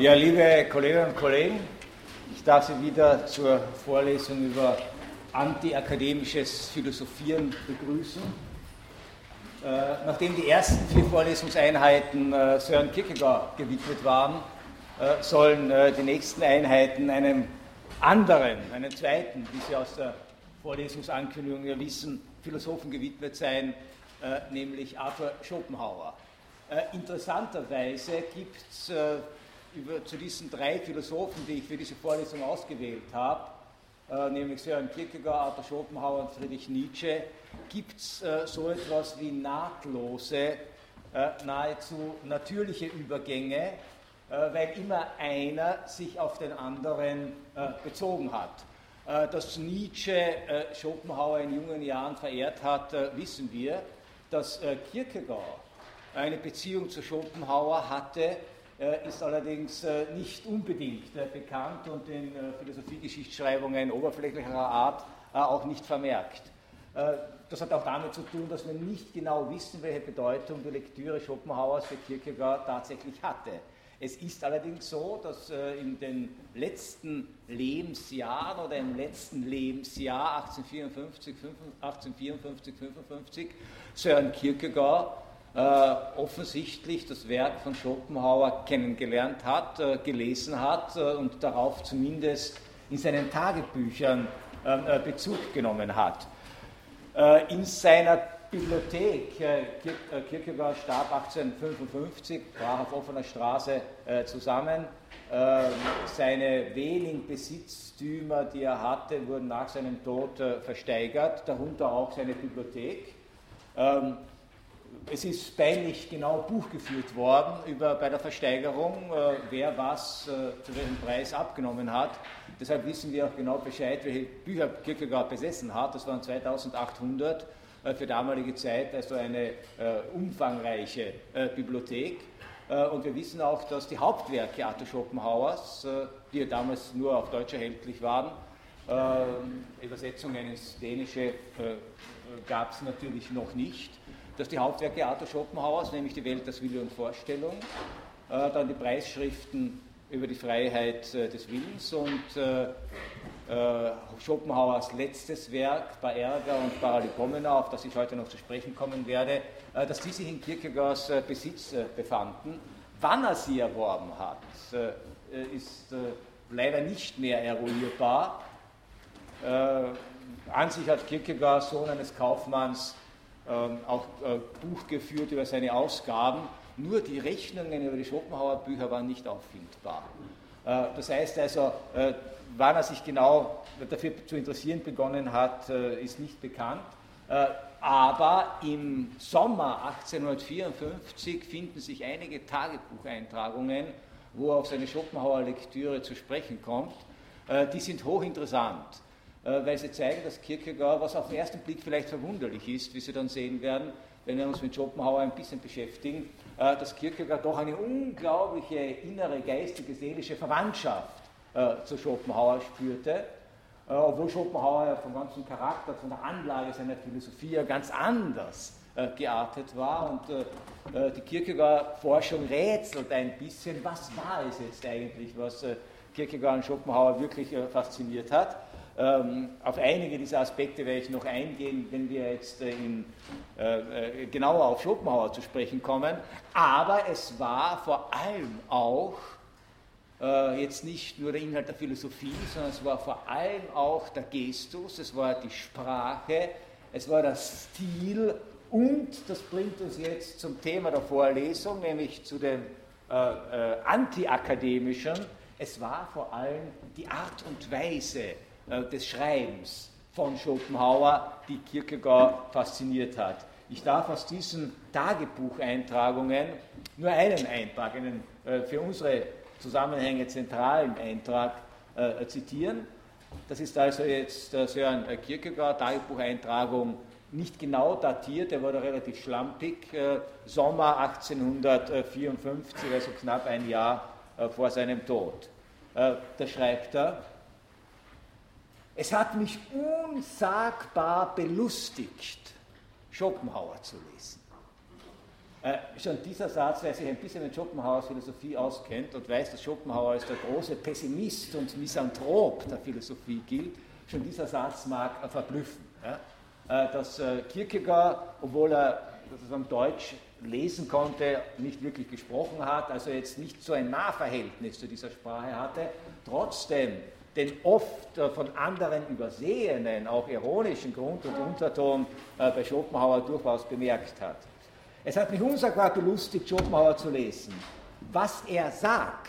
Ja, liebe Kolleginnen und Kollegen, ich darf Sie wieder zur Vorlesung über antiakademisches Philosophieren begrüßen. Äh, nachdem die ersten vier Vorlesungseinheiten äh, Sören Kierkegaard gewidmet waren, äh, sollen die nächsten Einheiten einem anderen, einem zweiten, wie Sie aus der Vorlesungsankündigung ja wissen, Philosophen gewidmet sein, nämlich Arthur Schopenhauer. Interessanterweise gibt es zu diesen drei Philosophen, die ich für diese Vorlesung ausgewählt habe, nämlich Sören Kierkegaard, Arthur Schopenhauer und Friedrich Nietzsche, gibt es so etwas wie nahtlose, nahezu natürliche Übergänge äh, weil immer einer sich auf den anderen äh, bezogen hat. Äh, dass Nietzsche Schopenhauer in jungen Jahren verehrt hat, wissen wir. Dass Kierkegaard eine Beziehung zu Schopenhauer hatte, ist allerdings nicht unbedingt bekannt und in Philosophiegeschichtsschreibungen oberflächlicher Art auch nicht vermerkt. Das hat auch damit zu tun, dass wir nicht genau wissen, welche Bedeutung die Lektüre Schopenhauers für Kierkegaard tatsächlich hatte. Es ist allerdings so, dass äh, in den letzten Lebensjahren oder im letzten Lebensjahr 1854, 1854 55 Sören Kierkegaard äh, offensichtlich das Werk von Schopenhauer kennengelernt hat, äh, gelesen hat äh, und darauf zumindest in seinen Tagebüchern ähm, äh, Bezug genommen hat. Äh, in seiner Bibliothek. Äh, Kierkegaard starb 1855, brach auf offener Straße äh, zusammen. Ähm, seine wenigen Besitztümer, die er hatte, wurden nach seinem Tod äh, versteigert, darunter auch seine Bibliothek. Es ist peinlich genau Buch geführt worden über, bei der Versteigerung, wer was zu welchem Preis abgenommen hat. Deshalb wissen wir auch genau Bescheid, welche Bücher Kierkegaard besessen hat. Das waren 2800 äh, für damalige Zeit also eine äh, umfangreiche äh, Bibliothek. Und wir wissen auch, dass die Hauptwerke Arthur Schopenhauers, die ja damals nur auf Deutsch erhältlich waren, Übersetzungen ins Dänische gab es natürlich noch nicht, dass die Hauptwerke Arthur Schopenhauers, nämlich die Welt als Wille und Vorstellung, dann die Preisschriften über die Freiheit des Willens und äh, Schopenhauers letztes Werk, Bei Ärger und Paralipomena, auf das ich heute noch zu sprechen kommen werde, äh, dass die sich in Kierkegaards äh, Besitz befanden. Wann er sie erworben hat, ist leider nicht mehr eruierbar. An sich hat Kierkegaard, Sohn eines Kaufmanns, auch Buch geführt über seine Ausgaben. Nur die Rechnungen über die Schopenhauer Bücher waren nicht auffindbar. Das heißt also, wann er sich genau dafür zu interessieren begonnen hat, äh, ist nicht bekannt. Äh, aber im Sommer 1854 finden sich einige Tagebucheintragungen, wo auf seine Schopenhauer Lektüre zu sprechen kommt. Äh, die sind hochinteressant, weil sie zeigen, dass Kierkegaard, was auf den ersten Blick vielleicht verwunderlich ist, wie Sie dann sehen werden, wenn wir uns mit Schopenhauer ein bisschen beschäftigen, dass Kierkegaard doch eine unglaubliche innere, geistige, seelische Verwandtschaft äh, zu Schopenhauer spürte, äh, obwohl Schopenhauer vom ganzen Charakter, von der Anlage seiner Philosophie ja ganz anders äh, geartet war und äh, äh, die Kierkegaard-Forschung rätselt ein bisschen, was war es jetzt eigentlich, was äh, Kierkegaard und Schopenhauer wirklich fasziniert hat. Ähm, auf einige dieser Aspekte werde ich noch eingehen, wenn wir jetzt in, genauer auf Schopenhauer zu sprechen kommen. Aber es war vor allem auch äh, jetzt nicht nur der Inhalt der Philosophie, sondern es war vor allem auch der Gestus, es war die Sprache, es war der Stil und das bringt uns jetzt zum Thema der Vorlesung, nämlich zu dem äh, äh, antiakademischen. Es war vor allem die Art und Weise äh, des Schreibens von Schopenhauer, die Kierkegaard fasziniert hat. Ich darf aus diesen Tagebucheintragungen nur einen Eintrag, einen äh, für unsere Zusammenhänge zentralen Eintrag äh, zitieren. Das ist also jetzt Sören Kierkegaard, Tagebucheintragung nicht genau datiert, er wurde relativ schlampig, Sommer 1854, also knapp ein Jahr vor seinem Tod. Da schreibt er, es hat mich unsagbar belustigt, Schopenhauer zu lesen. Äh, schon dieser Satz, wer sich ein bisschen mit Schopenhauers Philosophie auskennt und weiß, dass Schopenhauer als der große Pessimist und Misanthrop der Philosophie gilt, schon dieser Satz mag verblüffen. Ja? Äh, dass äh, Kierkegaard, obwohl er sozusagen Deutsch lesen konnte, nicht wirklich gesprochen hat, also jetzt nicht so ein Nahverhältnis zu dieser Sprache hatte, trotzdem den oft äh, von anderen übersehenen, auch ironischen Grund und Unterton äh, bei Schopenhauer durchaus bemerkt hat. Es hat mich unsagbar belustigt, Schopenhauer zu lesen. Was er sagt,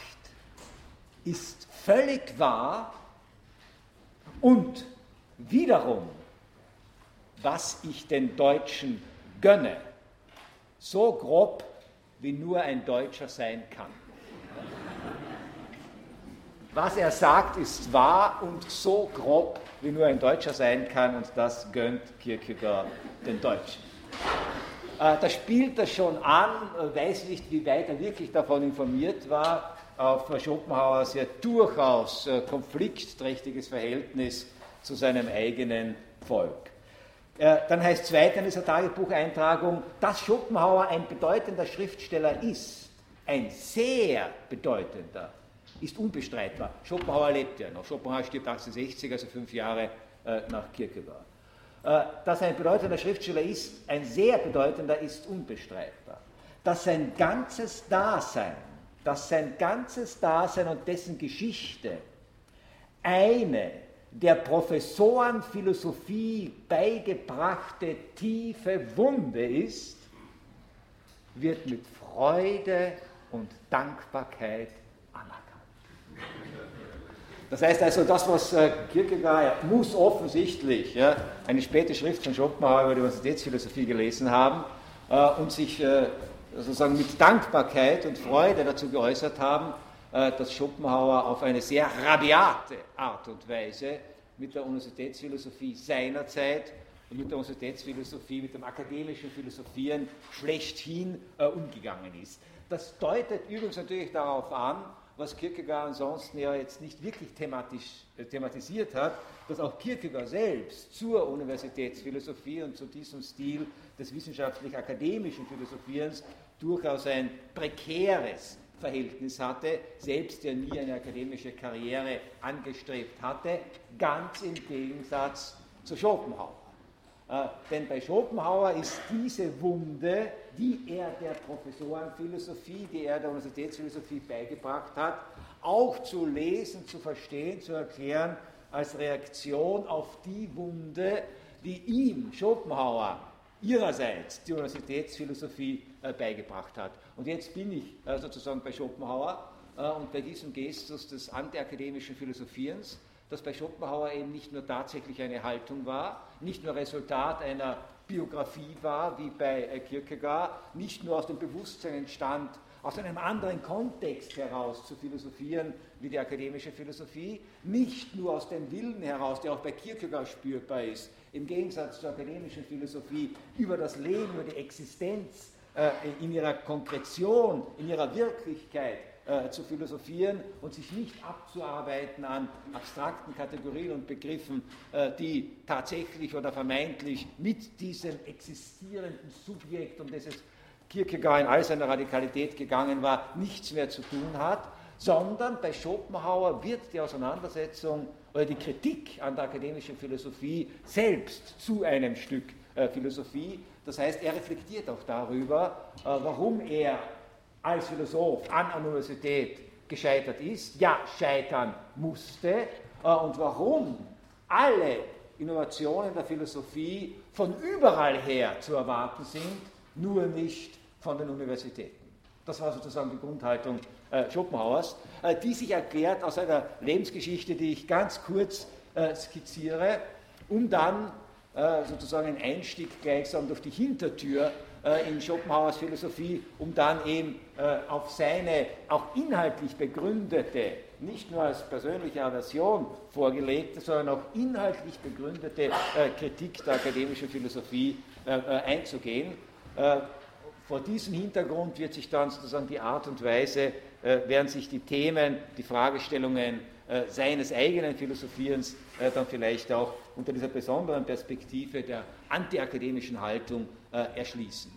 ist völlig wahr und wiederum, was ich den Deutschen gönne, so grob, wie nur ein Deutscher sein kann. Was er sagt, ist wahr und so grob, wie nur ein Deutscher sein kann, und das gönnt Kierkegaard den Deutschen. Äh, da spielt er schon an, äh, weiß nicht, wie weit er wirklich davon informiert war, auf Schopenhauers ja durchaus äh, konfliktträchtiges Verhältnis zu seinem eigenen Volk. Dann heißt zweitens in dieser Tagebucheintragung, dass Schopenhauer ein bedeutender Schriftsteller ist, ein sehr bedeutender ist unbestreitbar. Schopenhauer lebt ja noch. Schopenhauer stirbt 1860, also fünf Jahre äh, nach Kierkegaard. Äh, dass er ein bedeutender Schriftsteller ist, ein sehr bedeutender, ist unbestreitbar. Dass sein ganzes Dasein, dass sein ganzes Dasein und dessen Geschichte eine der Professoren Philosophie beigebrachte tiefe Wunde ist, wird mit Freude und Dankbarkeit das heißt also, das, was äh, Kierkegaard muss offensichtlich ja, eine späte Schrift von Schopenhauer über die Universitätsphilosophie gelesen haben äh, und sich äh, sozusagen mit Dankbarkeit und Freude dazu geäußert haben, äh, dass Schopenhauer auf eine sehr rabiate Art und Weise mit der Universitätsphilosophie seiner Zeit und mit der Universitätsphilosophie, mit dem akademischen Philosophieren schlechthin äh, umgegangen ist. Das deutet übrigens natürlich darauf an, was Kierkegaard ansonsten ja jetzt nicht wirklich thematisch, äh, thematisiert hat, dass auch Kierkegaard selbst zur Universitätsphilosophie und zu diesem Stil des wissenschaftlich-akademischen Philosophierens durchaus ein prekäres Verhältnis hatte, selbst der nie eine akademische Karriere angestrebt hatte, ganz im Gegensatz zu Schopenhauer. Äh, denn bei Schopenhauer ist diese Wunde, die er der Professorenphilosophie, die er der Universitätsphilosophie beigebracht hat, auch zu lesen, zu verstehen, zu erklären, als Reaktion auf die Wunde, die ihm Schopenhauer ihrerseits die Universitätsphilosophie äh, beigebracht hat. Und jetzt bin ich äh, sozusagen bei Schopenhauer und bei diesem Gestus des antiakademischen Philosophierens dass bei Schopenhauer eben nicht nur tatsächlich eine Haltung war, nicht nur Resultat einer Biografie war, wie bei äh, Kierkegaard, nicht nur aus dem Bewusstsein entstand, aus einem anderen Kontext heraus zu philosophieren wie die akademische Philosophie, nicht nur aus dem Willen heraus, der auch bei Kierkegaard spürbar ist, im Gegensatz zur akademischen Philosophie, über das Leben, über die Existenz äh, in ihrer Konkretion, in ihrer Wirklichkeit äh, zu philosophieren und sich nicht abzuarbeiten an abstrakten Kategorien und Begriffen, äh, die tatsächlich oder vermeintlich mit diesem existierenden Subjekt, um das es Kierkegaard in all seiner Radikalität gegangen war, nichts mehr zu tun hat, sondern bei Schopenhauer wird die Auseinandersetzung oder die Kritik an der akademischen Philosophie selbst zu einem Stück äh, Philosophie. Das heißt, er reflektiert auch darüber, äh, warum er als Philosoph an der Universität gescheitert ist, ja, scheitern musste äh, und warum alle Innovationen der Philosophie von überall her zu erwarten sind, nur nicht von den Universitäten. Das war sozusagen die Grundhaltung äh, Schopenhauers, äh, die sich erklärt aus einer Lebensgeschichte, die ich ganz kurz skizziere, um dann sozusagen einen Einstieg gleichsam durch die Hintertür äh, in Schopenhauers Philosophie, um dann eben äh, auf seine auch inhaltlich begründete, nicht nur als persönliche Aversion vorgelegte, sondern auch inhaltlich begründete äh, Kritik der akademischen Philosophie einzugehen. Vor diesem Hintergrund wird sich dann sozusagen die Art und Weise, werden sich die Themen, die Fragestellungen seines eigenen Philosophierens dann vielleicht auch unter dieser besonderen Perspektive der antiakademischen Haltung äh, erschließen.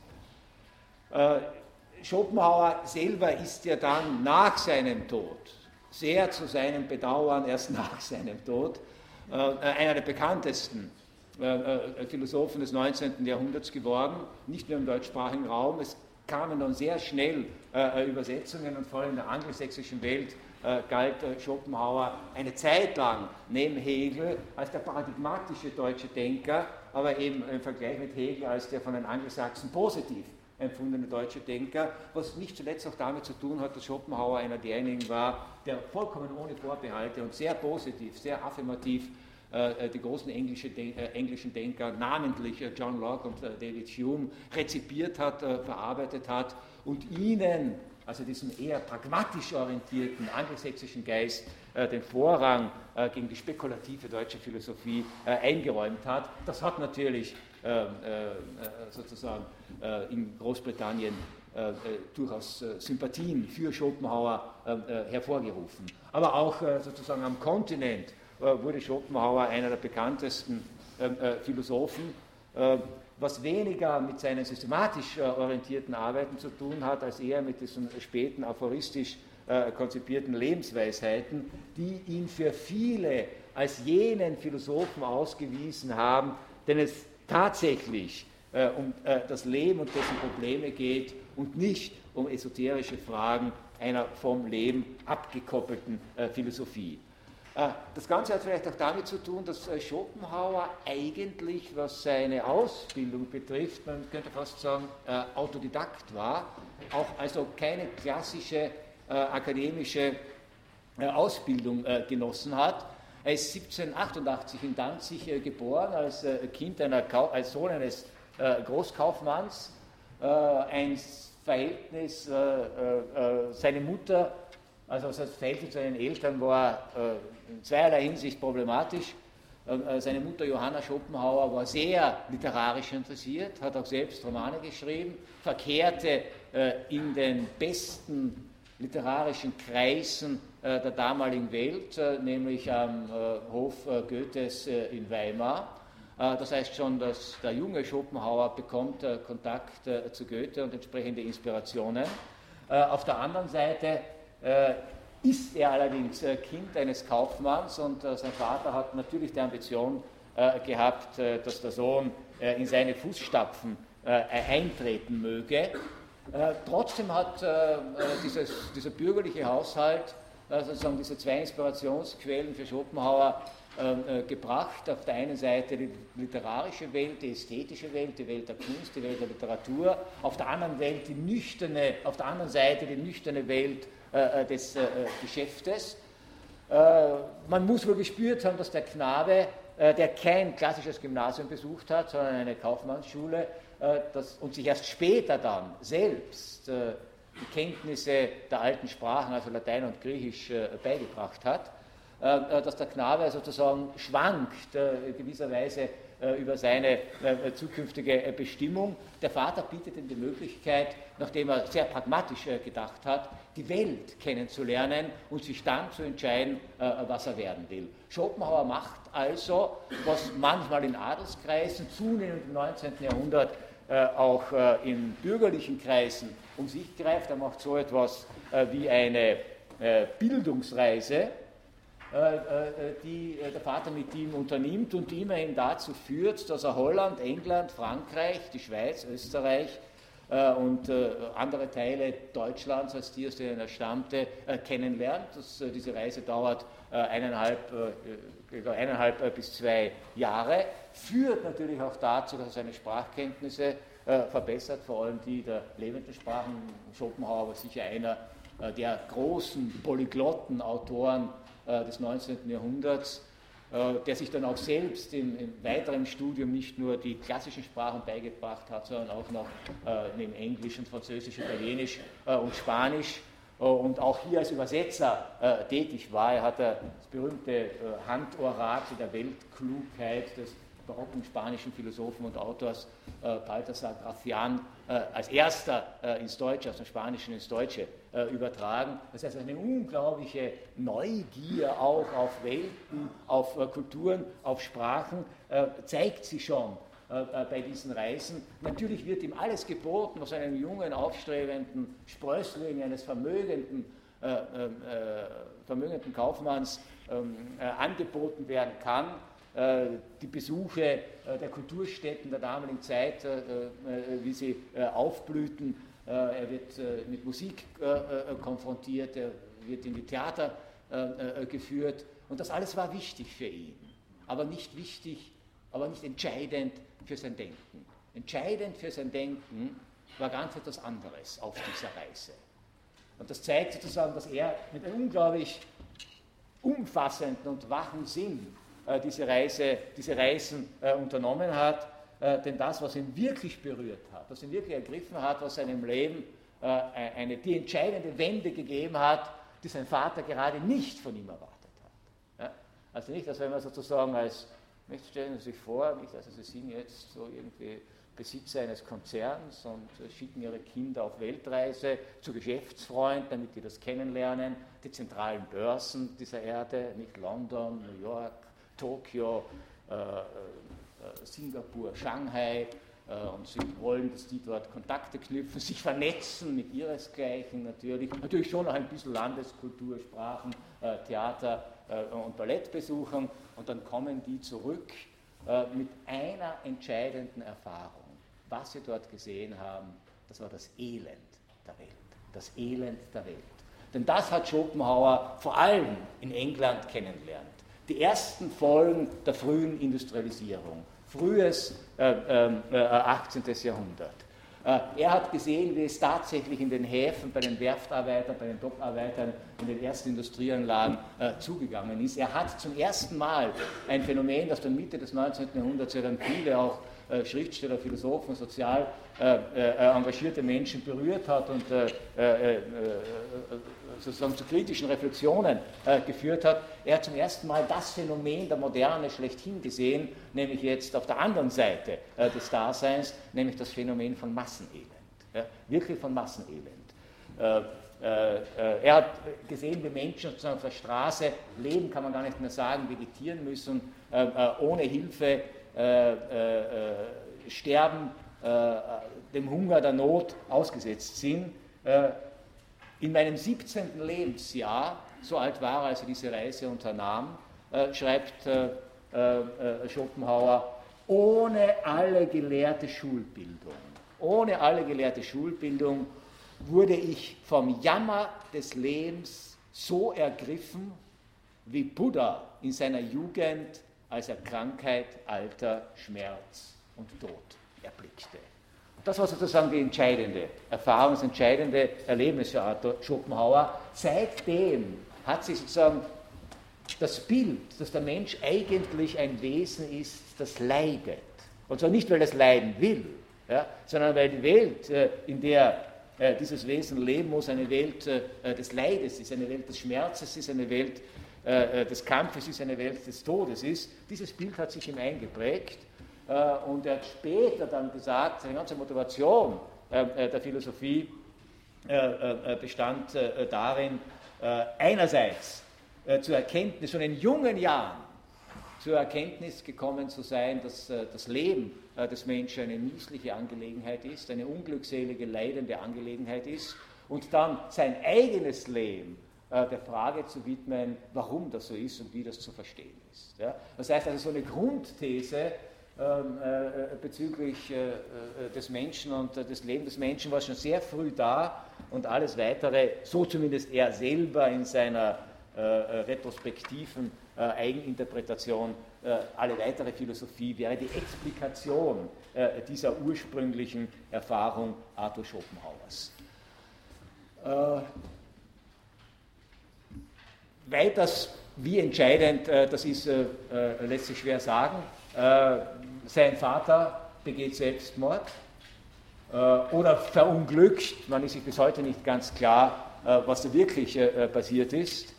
Schopenhauer selber ist ja dann nach seinem Tod, sehr zu seinem Bedauern erst nach seinem Tod, einer der bekanntesten Philosophen des 19. Jahrhunderts geworden, nicht nur im deutschsprachigen Raum. Es kamen dann sehr schnell Übersetzungen und vor allem in der angelsächsischen Welt äh, galt äh, Schopenhauer eine Zeit lang neben Hegel als der paradigmatische deutsche Denker, aber eben im Vergleich mit Hegel als der von den Angelsachsen positiv empfundene deutsche Denker, was nicht zuletzt auch damit zu tun hat, dass Schopenhauer einer derjenigen war, der vollkommen ohne Vorbehalte und sehr positiv, sehr affirmativ äh, die großen englische, englischen Denker, namentlich John Locke und David Hume, rezipiert hat, verarbeitet hat und ihnen also diesem eher pragmatisch orientierten angelsächsischen Geist, äh, den Vorrang äh, gegen die spekulative deutsche Philosophie äh, eingeräumt hat. Das hat natürlich ähm, äh, äh, sozusagen äh, in Großbritannien durchaus Sympathien für Schopenhauer ähm, hervorgerufen. Aber auch sozusagen am Kontinent wurde Schopenhauer einer der bekanntesten ähm, Philosophen was weniger mit seinen systematisch äh, orientierten Arbeiten zu tun hat, als eher mit diesen späten aphoristisch äh, konzipierten Lebensweisheiten, die ihn für viele als jenen Philosophen ausgewiesen haben, denn es tatsächlich äh, um das Leben und dessen Probleme geht und nicht um esoterische Fragen einer vom Leben abgekoppelten Philosophie. Äh, das Ganze hat vielleicht auch damit zu tun, dass äh, Schopenhauer eigentlich, was seine Ausbildung betrifft, man könnte fast sagen, äh, Autodidakt war, auch also keine klassische akademische Ausbildung genossen hat. Er ist 1788 in Danzig geboren, als Kind einer, als Sohn eines Großkaufmanns. Ein Verhältnis, seine Mutter also das Verhältnis zu seinen Eltern war äh, in zweierlei Hinsicht problematisch. Ähm, äh, seine Mutter Johanna Schopenhauer war sehr literarisch interessiert, hat auch selbst Romane geschrieben, verkehrte äh, in den besten literarischen Kreisen der damaligen Welt, nämlich am Hof Goethes in Weimar. Das heißt schon, dass der junge Schopenhauer bekommt Kontakt zu Goethe und entsprechende Inspirationen. Auf der anderen Seite äh, ist er allerdings äh, Kind eines Kaufmanns und äh, sein Vater hat natürlich die Ambition gehabt, dass der Sohn in seine Fußstapfen eintreten möge. Trotzdem hat dieses, dieser bürgerliche Haushalt sozusagen diese zwei Inspirationsquellen für Schopenhauer gebracht. Auf der einen Seite die literarische Welt, die ästhetische Welt, die Welt der Kunst, die Welt der Literatur, auf der anderen, Welt die nüchterne, auf der anderen Seite die nüchterne Welt äh, äh, des äh, Geschäftes. man muss wohl gespürt haben, dass der Knabe, der kein klassisches Gymnasium besucht hat, sondern eine Kaufmannsschule, das, und sich erst später dann selbst die Kenntnisse der alten Sprachen, also Latein und Griechisch, beigebracht hat, dass der Knabe sozusagen schwankt, gewisserweise äh, über seine äh, zukünftige äh, Bestimmung. Der Vater bietet ihm die Möglichkeit, nachdem er sehr pragmatisch gedacht hat, die Welt kennenzulernen und sich dann zu entscheiden, was er werden will. Schopenhauer macht also, was manchmal in Adelskreisen, zunehmend im 19. Jahrhundert auch in bürgerlichen Kreisen um sich greift. Er macht so etwas wie eine Bildungsreise äh, äh, die äh, der Vater mit ihm unternimmt und die immerhin dazu führt, dass er Holland, England, Frankreich, die Schweiz, Österreich und andere Teile Deutschlands, als die aus denen er stammte, kennenlernt. Das, diese Reise dauert eineinhalb, eineinhalb bis zwei Jahre, führt natürlich auch dazu, dass er seine Sprachkenntnisse verbessert, vor allem die der lebenden Sprachen. Schopenhauer war sicher einer der großen polyglotten Autoren äh, des 19. Jahrhunderts, äh, der sich dann auch selbst im, im, weiteren Studium nicht nur die klassischen Sprachen beigebracht hat, sondern auch noch äh, neben Englisch und Französisch, Italienisch und Spanisch und auch hier als Übersetzer tätig war. Er hat das berühmte Handorakel der Weltklugheit des barocken spanischen Philosophen und Autors äh, Balthasar Gracian äh, als erster äh, ins Deutsche, aus dem Spanischen ins Deutsche äh, übertragen. Das heißt, eine unglaubliche Neugier auch auf Welten, auf äh, Kulturen, auf Sprachen äh, zeigt sich schon bei diesen Reisen. Natürlich wird ihm alles geboten, was einem jungen, aufstrebenden Sprössling, eines vermögenden, vermögenden Kaufmanns ähm, angeboten werden kann. Die Besuche der Kulturstätten der damaligen Zeit, wie sie aufblühten, er wird mit Musik konfrontiert, er wird in die Theater geführt und das alles war wichtig für ihn, aber nicht wichtig, aber nicht entscheidend für sein Denken. Entscheidend für sein Denken war ganz etwas anderes auf dieser Reise. Und das zeigt sozusagen, dass er mit einem unglaublich umfassenden und wachen Sinn äh, diese, Reise, diese Reisen äh, unternommen hat. Äh, denn das, was ihn wirklich berührt hat, was ihn wirklich ergriffen hat, was seinem Leben äh, eine, die entscheidende Wende gegeben hat, die sein Vater gerade nicht von ihm erwartet hat. Ja? Also nicht, dass wenn man sozusagen als, nicht stellen Sie sich vor, nicht, also Sie sind jetzt so irgendwie Besitzer eines Konzerns und schicken ihre Kinder auf Weltreise zu Geschäftsfreunden, damit die das kennenlernen, die zentralen Börsen dieser Erde, nicht London, New York, Tokio, äh, äh, Singapur, Shanghai, äh, und sie wollen, dass die dort Kontakte knüpfen, sich vernetzen mit ihresgleichen natürlich, natürlich schon noch ein bisschen Landeskultur, Sprachen, äh, Theater äh, und Ballett besuchen und dann kommen die zurück mit einer entscheidenden Erfahrung was sie dort gesehen haben, das war das Elend der Welt. Das Elend der Welt. Denn das hat Schopenhauer vor allem in England kennengelernt. Die ersten Folgen der frühen Industrialisierung, frühes äh, äh, 18. Jahrhundert. Äh, er hat gesehen, wie es tatsächlich in den Häfen, bei den Werftarbeitern, bei den Dockarbeitern, in den ersten Industrieanlagen äh, zugegangen ist. Er hat zum ersten Mal ein Phänomen, das dann Mitte des 19. Jahrhunderts ja dann viele auch äh, Schriftsteller, Philosophen, sozial äh, äh, engagierte Menschen berührt hat und sozusagen zu kritischen Reflexionen geführt hat. Er hat zum ersten Mal das Phänomen der Moderne schlechthin gesehen, nämlich jetzt auf der anderen Seite des Daseins, nämlich das Phänomen von Massenelend. wirklich von Massenelend. er hat gesehen, wie Menschen auf der Straße leben, kann man gar nicht mehr sagen, vegetieren müssen, ohne Hilfe äh, äh, äh, sterben, dem Hunger, der Not ausgesetzt sind. In meinem 17. Lebensjahr, so alt war er, als er diese Reise unternahm, schreibt Schopenhauer, ohne alle gelehrte Schulbildung, ohne alle gelehrte Schulbildung wurde ich vom Jammer des Lebens so ergriffen, wie Buddha in seiner Jugend als er Krankheit, Alter, Schmerz und Tod erblickte. Das war sozusagen die entscheidende Erfahrung, das entscheidende Erlebnis für Arthur Schopenhauer. Seitdem hat sich sozusagen das Bild, dass der Mensch eigentlich ein Wesen ist, das leidet. Und zwar nicht, weil es leiden will, ja, sondern weil die Welt, äh, in der äh, dieses Wesen leben muss, eine Welt äh, des Leides ist, eine Welt des Schmerzes ist, eine Welt des Kampfes ist eine Welt des Todes ist. Dieses Bild hat sich ihm eingeprägt und er hat später dann gesagt, seine ganze Motivation der Philosophie bestand darin, einerseits zur Erkenntnis, schon in jungen Jahren zur Erkenntnis gekommen zu sein, dass das Leben des Menschen eine miesliche Angelegenheit ist, eine unglückselige, leidende Angelegenheit ist und dann sein eigenes Leben äh, der Frage zu widmen, warum das so ist und wie das zu verstehen ist. Das heißt also, so eine Grundthese äh, bezüglich äh, äh, des Menschen und äh, des Lebens des Menschen war schon sehr früh da und alles Weitere, so zumindest er selber in seiner äh, retrospektiven Eigeninterpretation, alle weitere Philosophie wäre die Explikation dieser ursprünglichen Erfahrung Arthur Schopenhauers. Weiters, wie entscheidend äh, das ist, äh, äh, lässt sich schwer sagen. Sein Vater begeht Selbstmord oder verunglückt. Man ist sich bis heute nicht ganz klar, was da wirklich passiert ist.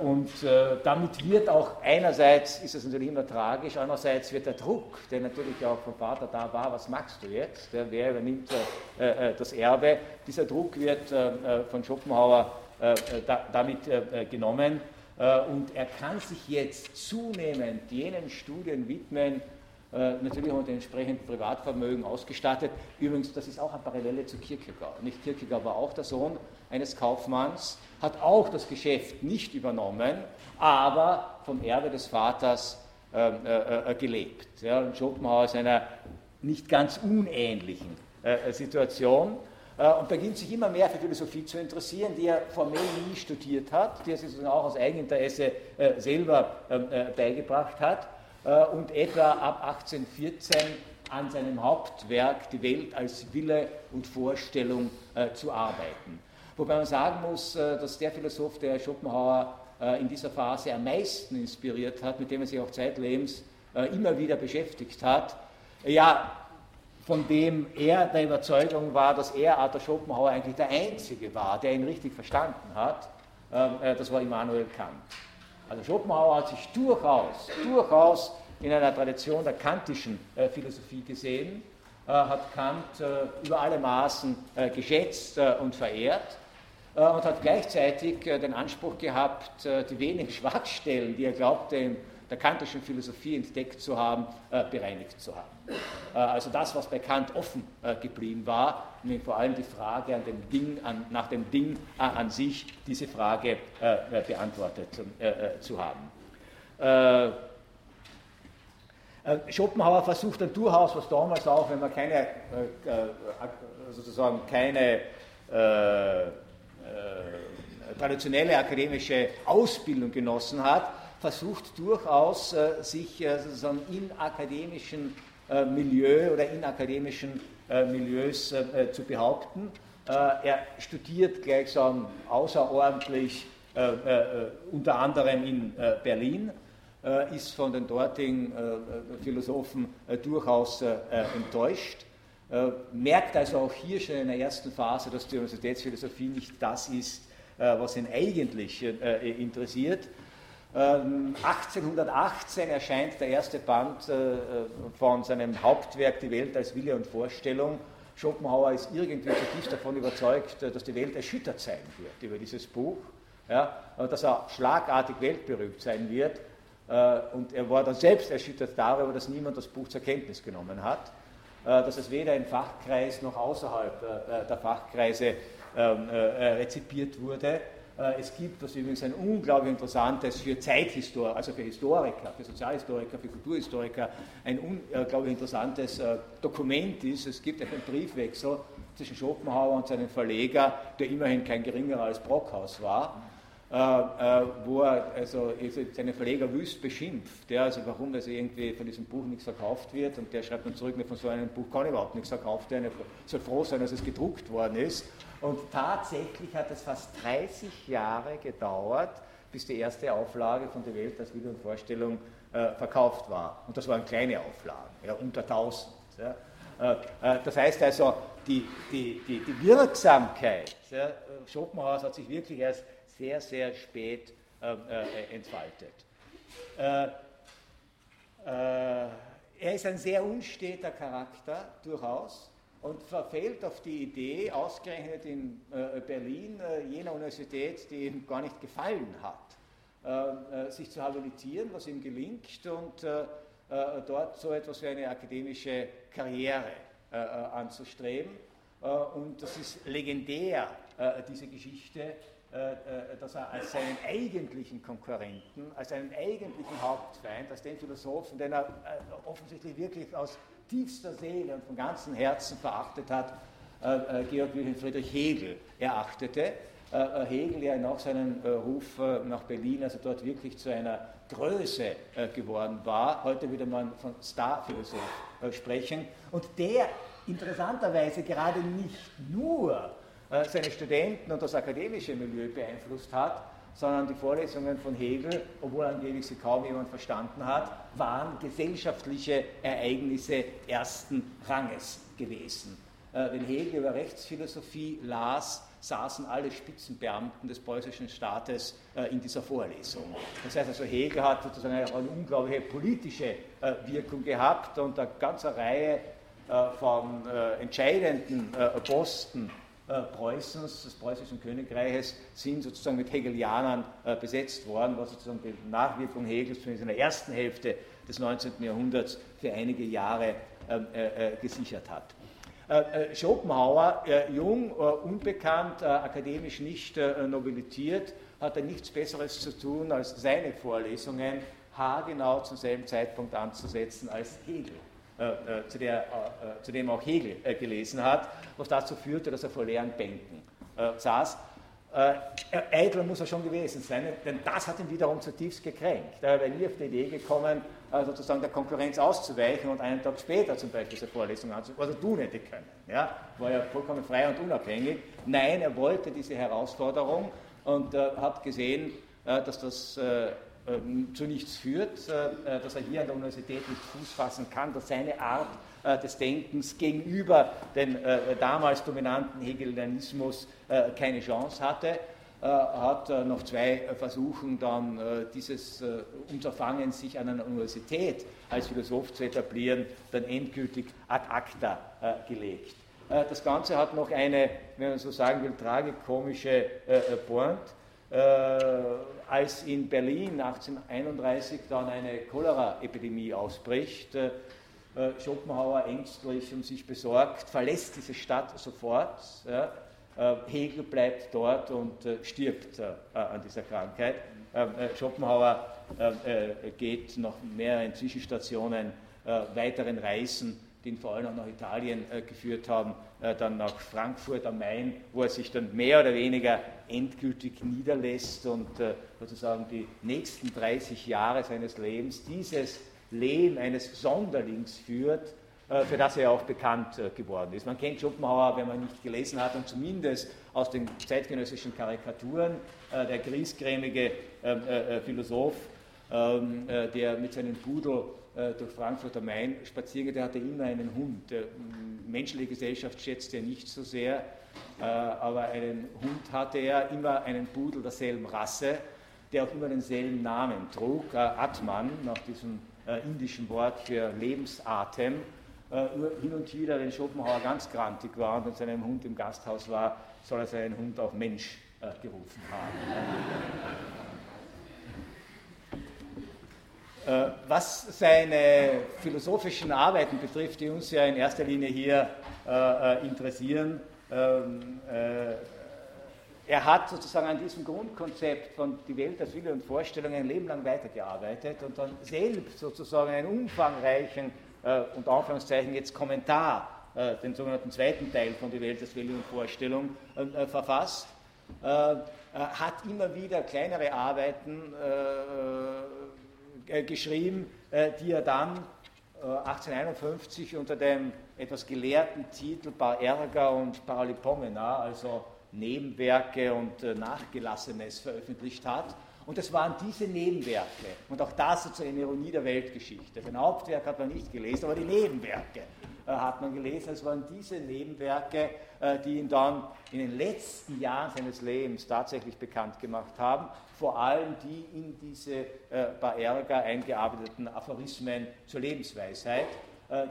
Und damit wird auch einerseits, ist es natürlich immer tragisch, andererseits wird der Druck, der natürlich auch vom Vater da war, was machst du jetzt? Wer übernimmt das Erbe? Dieser Druck wird von Schopenhauer äh, damit äh, genommen. Äh, und er kann sich jetzt zunehmend jenen Studien widmen, äh, natürlich auch mit entsprechendem Privatvermögen ausgestattet. Übrigens, das ist auch eine Parallele zu Kierkegaard. Nicht Kierkegaard war auch der Sohn eines Kaufmanns, hat auch das Geschäft nicht übernommen, aber vom Erbe des Vaters ähm, äh, äh, gelebt. Ja, und Schopenhauer ist in einer nicht ganz unähnlichen äh, Situation äh, und beginnt sich immer mehr für Philosophie zu interessieren, die er formell nie studiert hat, die er sich auch aus Eigeninteresse äh, selber ähm, äh, beigebracht hat und etwa ab 1814 an seinem Hauptwerk Die Welt als Wille und Vorstellung zu arbeiten. Wobei man sagen muss, dass der Philosoph, der Schopenhauer in dieser Phase am meisten inspiriert hat, mit dem er sich auch zeitlebens immer wieder beschäftigt hat, ja, von dem er der Überzeugung war, dass er, Arthur Schopenhauer, eigentlich der Einzige war, der ihn richtig verstanden hat, äh, das war Immanuel Kant. Also Schopenhauer hat sich durchaus, durchaus in einer Tradition der kantischen äh, Philosophie gesehen, äh, hat Kant über alle Maßen geschätzt und verehrt und hat gleichzeitig den Anspruch gehabt, die wenigen Schwachstellen, die er glaubte, in der kantischen Philosophie entdeckt zu haben, bereinigt zu haben. Äh, also das, was bei Kant offen äh, geblieben war, nämlich vor allem die Frage an dem Ding, an, nach dem Ding äh, an sich, diese Frage beantwortet zu haben. Schopenhauer versucht dann durchaus, was damals auch, wenn man keine, sozusagen keine traditionelle akademische Ausbildung genossen hat, versucht durchaus, sich sozusagen in akademischen äh, Milieu oder in akademischen äh, Milieus äh, zu behaupten. er studiert gleichsam außerordentlich unter anderem in Berlin, ist von den dortigen Philosophen durchaus enttäuscht, merkt also auch hier schon in der ersten Phase, dass die Universitätsphilosophie nicht das ist, was ihn eigentlich interessiert 1818 ähm, erscheint der erste Band äh, von seinem Hauptwerk Die Welt als Wille und Vorstellung. Schopenhauer ist irgendwie zutiefst davon überzeugt, äh, dass die Welt erschüttert sein wird über dieses Buch, ja, dass er schlagartig weltberühmt sein wird. Äh, und er war dann selbst erschüttert darüber, dass niemand das Buch zur Kenntnis genommen hat, dass es weder im Fachkreis noch außerhalb der Fachkreise ähm, rezipiert wurde. Äh, es gibt, was übrigens ein unglaublich interessantes für Zeithistoriker, also für Historiker, für Sozialhistoriker, für Kulturhistoriker, ein unglaublich interessantes äh, Dokument ist. Es gibt einen Briefwechsel zwischen Schopenhauer und seinem Verleger, der immerhin kein geringerer als Brockhaus war, wo er also seine Verleger wüst beschimpft, der, also warum das irgendwie von diesem Buch nichts verkauft wird und der schreibt dann zurück, von so einem Buch kann überhaupt nichts verkauft werden, er soll froh sein, dass es gedruckt worden ist und tatsächlich hat es fast 30 Jahre gedauert, bis die erste Auflage von der Welt als Wille und Vorstellung äh, verkauft war. Und das waren kleine Auflagen, ja, unter 1000. Ja. Äh, äh, das heißt also, die, die, die, die Wirksamkeit ja, Schopenhauers hat sich wirklich erst sehr, sehr spät ähm, äh, entfaltet. Äh, äh, er ist ein sehr unsteter Charakter, durchaus und verfällt auf die Idee, ausgerechnet in äh, Berlin, äh, jener Universität, die ihm gar nicht gefallen hat, äh, sich zu habilitieren, was ihm gelingt und dort so etwas wie eine akademische Karriere anzustreben. und das ist legendär, diese Geschichte, dass er als seinen eigentlichen Konkurrenten, als seinen eigentlichen Hauptfeind, als den Philosophen, den er offensichtlich wirklich aus tiefster Seele und von ganzem Herzen verachtet hat, äh, äh, Georg Wilhelm Friedrich Hegel erachtete. Äh, Hegel, der nach seinem Ruf nach Berlin, also dort wirklich zu einer Größe geworden war, heute würde man von Starphilosoph sprechen, und der interessanterweise gerade nicht nur seine Studenten und das akademische Milieu beeinflusst hat, sondern die Vorlesungen von Hegel, obwohl angeblich sie kaum jemand verstanden hat, waren gesellschaftliche Ereignisse ersten Ranges gewesen. Äh, wenn Hegel über Rechtsphilosophie las, saßen alle Spitzenbeamten des preußischen Staates äh, in dieser Vorlesung. Das heißt also, Hegel hat sozusagen eine, unglaubliche politische äh, Wirkung gehabt und eine ganze Reihe von entscheidenden Posten äh, Preußens, des preußischen Königreiches, sind sozusagen mit Hegelianern äh, besetzt worden, was sozusagen die Nachwirkung Hegels zumindest in der ersten Hälfte des des 19. Jahrhunderts für einige Jahre gesichert hat. Schopenhauer, jung, unbekannt, akademisch nicht nobilitiert, hatte nichts Besseres zu tun, als seine Vorlesungen haargenau zum selben Zeitpunkt anzusetzen als Hegel. Äh, zu, der, äh, zu, dem auch Hegel äh, gelesen hat, was dazu führte, dass er vor leeren Bänken saß. Eitler muss er schon gewesen sein, denn das hat ihn wiederum zutiefst gekränkt. Er wäre nie auf die Idee gekommen, sozusagen der Konkurrenz auszuweichen und einen Tag später zum Beispiel diese Vorlesung anzufangen, was er tun hätte können. Ja? War ja vollkommen frei und unabhängig. Nein, er wollte diese Herausforderung und hat gesehen, dass das ähm, zu nichts führt, äh, dass er hier an der Universität nicht Fuß fassen kann, dass seine Art äh, des Denkens gegenüber dem äh, damals dominanten Hegelianismus keine Chance hatte, hat nach zwei Versuchen dann dieses Unterfangen, sich an einer Universität als Philosoph zu etablieren, dann endgültig ad acta gelegt. Das Ganze hat noch eine, wenn man so sagen will, tragikomische Pointe als in Berlin 1831 dann eine Cholera-Epidemie ausbricht, äh, äh, Schopenhauer ängstlich und sich besorgt, verlässt diese Stadt sofort. Äh, Hegel bleibt dort und stirbt an dieser Krankheit. Schopenhauer geht nach mehreren Zwischenstationen, weiteren Reisen die ihn vor allem auch nach Italien äh, geführt haben, äh, dann nach Frankfurt am Main, wo er sich dann mehr oder weniger endgültig niederlässt und äh, sozusagen die nächsten 30 Jahre seines Lebens dieses Leben eines Sonderlings führt, äh, für das er auch bekannt äh, geworden ist. Man kennt Schopenhauer, wenn man nicht gelesen hat, und zumindest aus den zeitgenössischen Karikaturen, äh, der griesgrämige ähm, Philosoph, ähm, der mit seinem Pudel äh, durch Frankfurt am Main spazieren der hatte immer einen Hund. Die menschliche Gesellschaft schätzt er nicht so sehr, äh, aber einen Hund hatte er, immer einen Pudel derselben Rasse, der auch immer denselben Namen trug, äh, Atman, nach diesem indischen Wort für Lebensatem. Hin und wieder, wenn Schopenhauer ganz grantig war und mit seinem Hund im Gasthaus war, soll er seinen Hund auch Mensch gerufen haben. Äh, was seine philosophischen Arbeiten betrifft, die uns ja in erster Linie hier äh, äh, interessieren, ähm, er hat sozusagen an diesem Grundkonzept von die Welt als Wille und Vorstellung ein Leben lang weitergearbeitet und dann selbst sozusagen einen umfangreichen und Anführungszeichen jetzt Kommentar, den sogenannten zweiten Teil von die Welt als Wille und Vorstellung verfasst, hat immer wieder kleinere Arbeiten äh, geschrieben, äh, die er dann 1851 äh, unter dem etwas gelehrten Titel Bar Ärger und Paralipomena, also Nebenwerke und Nachgelassenes, veröffentlicht hat. Und es waren diese Nebenwerke, und auch das ist eine Ironie der Weltgeschichte. Sein Hauptwerk hat man nicht gelesen, aber die Nebenwerke äh, hat man gelesen. Es waren diese Nebenwerke, äh, die ihn dann in den letzten Jahren seines Lebens tatsächlich bekannt gemacht haben. Vor allem die in diese äh, Baerga eingearbeiteten Aphorismen zur Lebensweisheit.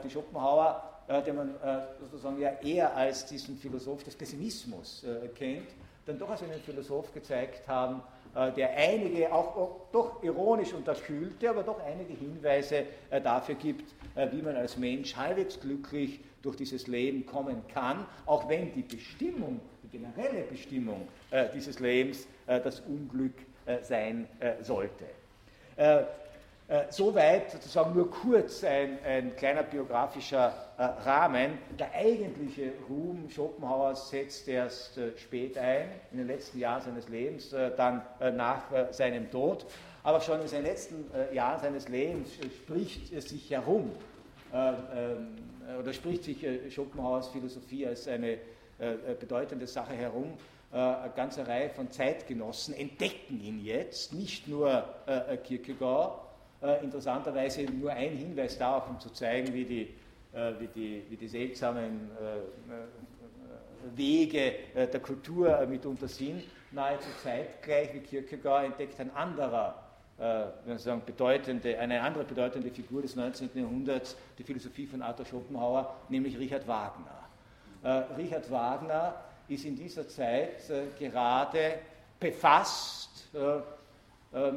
Die Schopenhauer den man sozusagen ja eher als diesen Philosoph des Pessimismus kennt, dann doch als einen Philosoph gezeigt haben, der einige, auch doch ironisch unterkühlte, aber doch einige Hinweise dafür gibt, wie man als Mensch halbwegs glücklich durch dieses Leben kommen kann, auch wenn die Bestimmung, die generelle Bestimmung äh, dieses Lebens äh, das Unglück äh, sein äh, sollte. Äh, äh, soweit sozusagen nur kurz ein, ein kleiner biografischer Rahmen. Der eigentliche Ruhm Schopenhauers setzt erst spät ein, in den letzten Jahren seines Lebens, dann nach seinem Tod. Aber schon in seinen letzten Jahren seines Lebens spricht es sich herum, ähm, äh, oder spricht sich äh, Schopenhauers Philosophie als eine äh, bedeutende Sache herum. Eine ganze Reihe von Zeitgenossen entdecken ihn jetzt, nicht nur Kierkegaard, interessanterweise nur ein Hinweis darauf, um zu zeigen, wie die, wie die, wie die seltsamen Wege der Kultur mitunter sind. Nahezu zeitgleich wie Kierkegaard entdeckt ein anderer äh, sagen, bedeutende, eine andere bedeutende Figur des 19. Jahrhunderts, die Philosophie von Arthur Schopenhauer, nämlich Richard Wagner. Äh, Richard Wagner ist in dieser Zeit äh, gerade befasst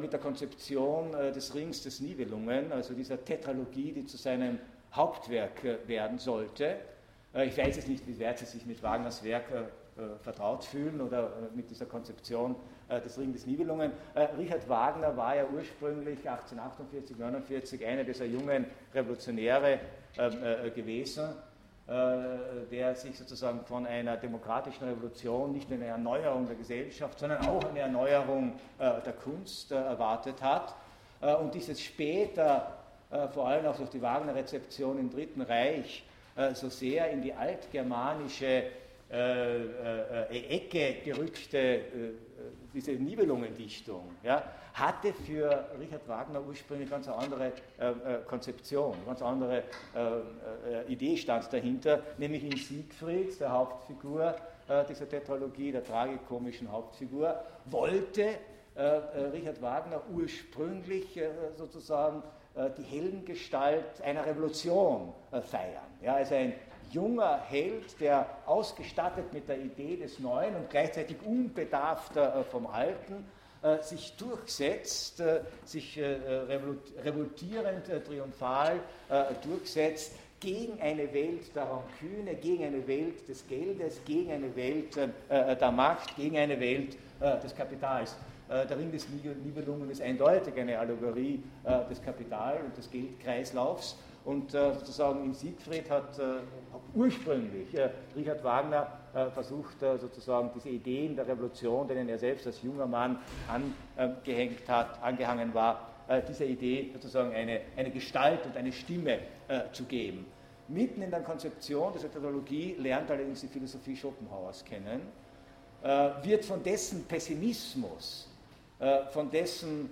mit der Konzeption des Rings des Nibelungen, also dieser Tetralogie, die zu seinem Hauptwerk werden sollte. Ich weiß jetzt nicht, wie weit Sie sich mit Wagners Werk vertraut fühlen oder mit dieser Konzeption des Ring des Nibelungen. Richard Wagner war ja ursprünglich 1848, 1949 einer dieser jungen Revolutionäre gewesen äh, der sich sozusagen von einer demokratischen Revolution nicht nur eine Erneuerung der Gesellschaft, sondern auch eine Erneuerung äh, der Kunst äh, erwartet hat. Und dieses später, vor allem auch durch die Wagner-Rezeption im Dritten Reich, so sehr in die altgermanische äh, äh, Ecke gerückte, äh, diese Nibelungendichtung, ja, hatte für Richard Wagner ursprünglich ganz eine andere äh, Konzeption, ganz andere äh, Idee stand dahinter, nämlich in Siegfried, der Hauptfigur dieser Tetralogie, der tragikomischen Hauptfigur, wollte Richard Wagner ursprünglich sozusagen die Heldengestalt einer Revolution feiern. Ja, also ein junger Held, der ausgestattet mit der Idee des Neuen und gleichzeitig unbedarft äh, vom Alten äh, sich durchsetzt, äh, sich revoltierend, triumphal durchsetzt gegen eine Welt der Ranküne, gegen eine Welt des Geldes, gegen eine Welt der Macht, gegen eine Welt des Kapitals. Der Ring des Nibelungen ist eindeutig eine Allegorie des Kapital- und des Geldkreislaufs. Und äh, sozusagen in Siegfried hat äh, ursprünglich äh, Richard Wagner äh, versucht, äh, sozusagen diese Ideen der Revolution, denen er selbst als junger Mann angehängt hat, angehangen war, äh, dieser Idee sozusagen eine, eine Gestalt und eine Stimme zu geben. Mitten in der Konzeption dieser Technologie lernt allerdings die Philosophie Schopenhauers kennen, wird von dessen Pessimismus, von dessen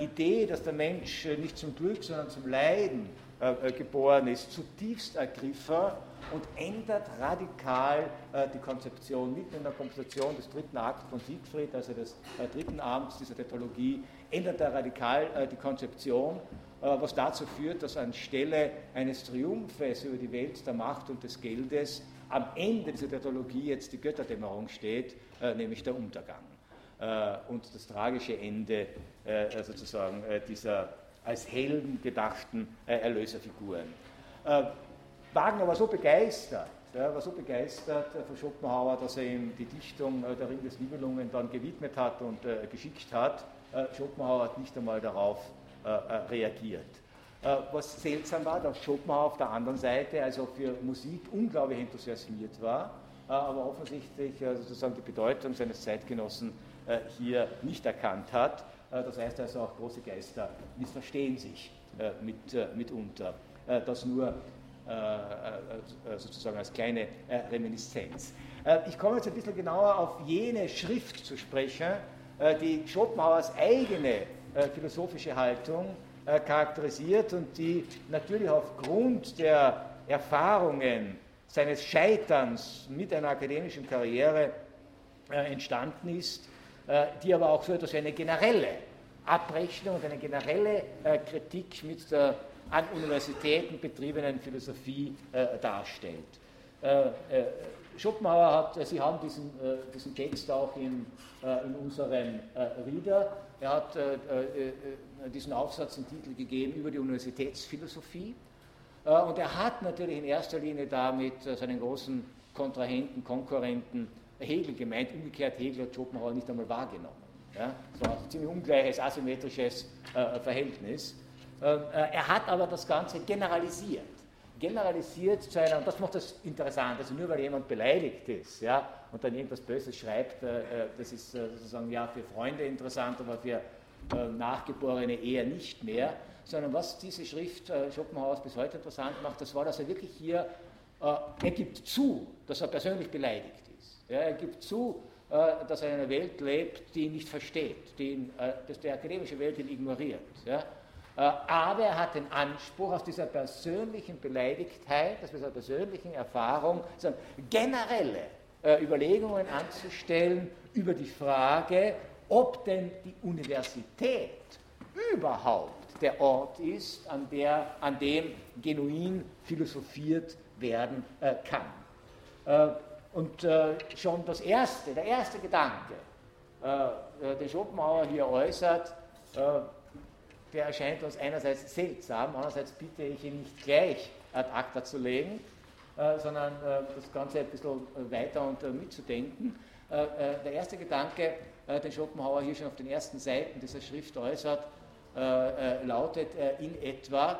Idee, dass der Mensch nicht zum Glück, sondern zum Leiden äh, äh, geboren ist, zutiefst ergriffen und ändert radikal äh, die Konzeption. Mitten in der Komposition des dritten Akts von Siegfried, also des dritten Abends dieser Tetralogie, ändert er radikal die Konzeption, was dazu führt, dass anstelle eines Triumphes über die Welt der Macht und des Geldes am Ende dieser Tetralogie jetzt die Götterdämmerung steht, nämlich der Untergang. und das tragische Ende sozusagen dieser als Helden gedachten äh, Erlöserfiguren. Äh, Wagner war so begeistert, ja, war so begeistert äh, von Schopenhauer, dass er ihm die Dichtung äh, der Ring des Nibelungen dann gewidmet hat und äh, geschickt hat. Äh, Schopenhauer hat nicht einmal darauf reagiert. was seltsam war, dass Schopenhauer auf der anderen Seite also für Musik unglaublich enthusiasmiert war, aber offensichtlich sozusagen die Bedeutung seines Zeitgenossen hier nicht erkannt hat. Äh, das heißt also auch große Geister missverstehen sich äh, mit, äh, mitunter. Das nur sozusagen als kleine Reminiszenz. Ich komme jetzt ein bisschen genauer auf jene Schrift zu sprechen, die Schopenhauers eigene philosophische Haltung charakterisiert und die natürlich aufgrund der Erfahrungen seines Scheiterns mit einer akademischen Karriere entstanden ist die aber auch so etwas wie eine generelle Abrechnung und eine generelle äh, Kritik mit der an Universitäten betriebenen Philosophie äh, darstellt. Schopenhauer hat, Sie haben diesen, diesen Text auch in, in unserem Reader, er hat diesen Aufsatz den Titel gegeben über die Universitätsphilosophie und er hat natürlich in erster Linie damit seinen großen Kontrahenten, Konkurrenten Hegel gemeint, umgekehrt Hegel hat Schopenhauer nicht einmal wahrgenommen. Ja? So ein ziemlich ungleiches, asymmetrisches äh, Verhältnis. Äh, äh, er hat aber das Ganze generalisiert. Generalisiert zu einer, und das macht das interessant, also nur weil jemand beleidigt ist ja, und dann irgendwas Böses schreibt, äh, äh das ist äh, sozusagen ja für Freunde interessant, aber für Nachgeborene eher nicht mehr, sondern was diese Schrift Schopenhauers bis heute interessant macht, das war, dass er wirklich hier, er gibt zu, dass er persönlich beleidigt ja, er gibt zu, äh, dass er in einer Welt lebt, die ihn nicht versteht, die ihn, äh, dass die akademische Welt ihn ignoriert. Ja. Äh, aber er hat den Anspruch, aus dieser persönlichen Beleidigtheit, aus dieser persönlichen Erfahrung, generelle Überlegungen anzustellen über die Frage, ob denn die Universität überhaupt der Ort ist, an, der, an dem genuin philosophiert werden kann. Und äh, schon das erste, der erste Gedanke, äh, den Schopenhauer hier äußert, der erscheint uns einerseits seltsam, andererseits bitte ich ihn nicht gleich ad acta zu legen, sondern das Ganze ein bisschen weiter und mitzudenken. der erste Gedanke, den Schopenhauer hier schon auf den ersten Seiten dieser Schrift äußert, lautet in etwa,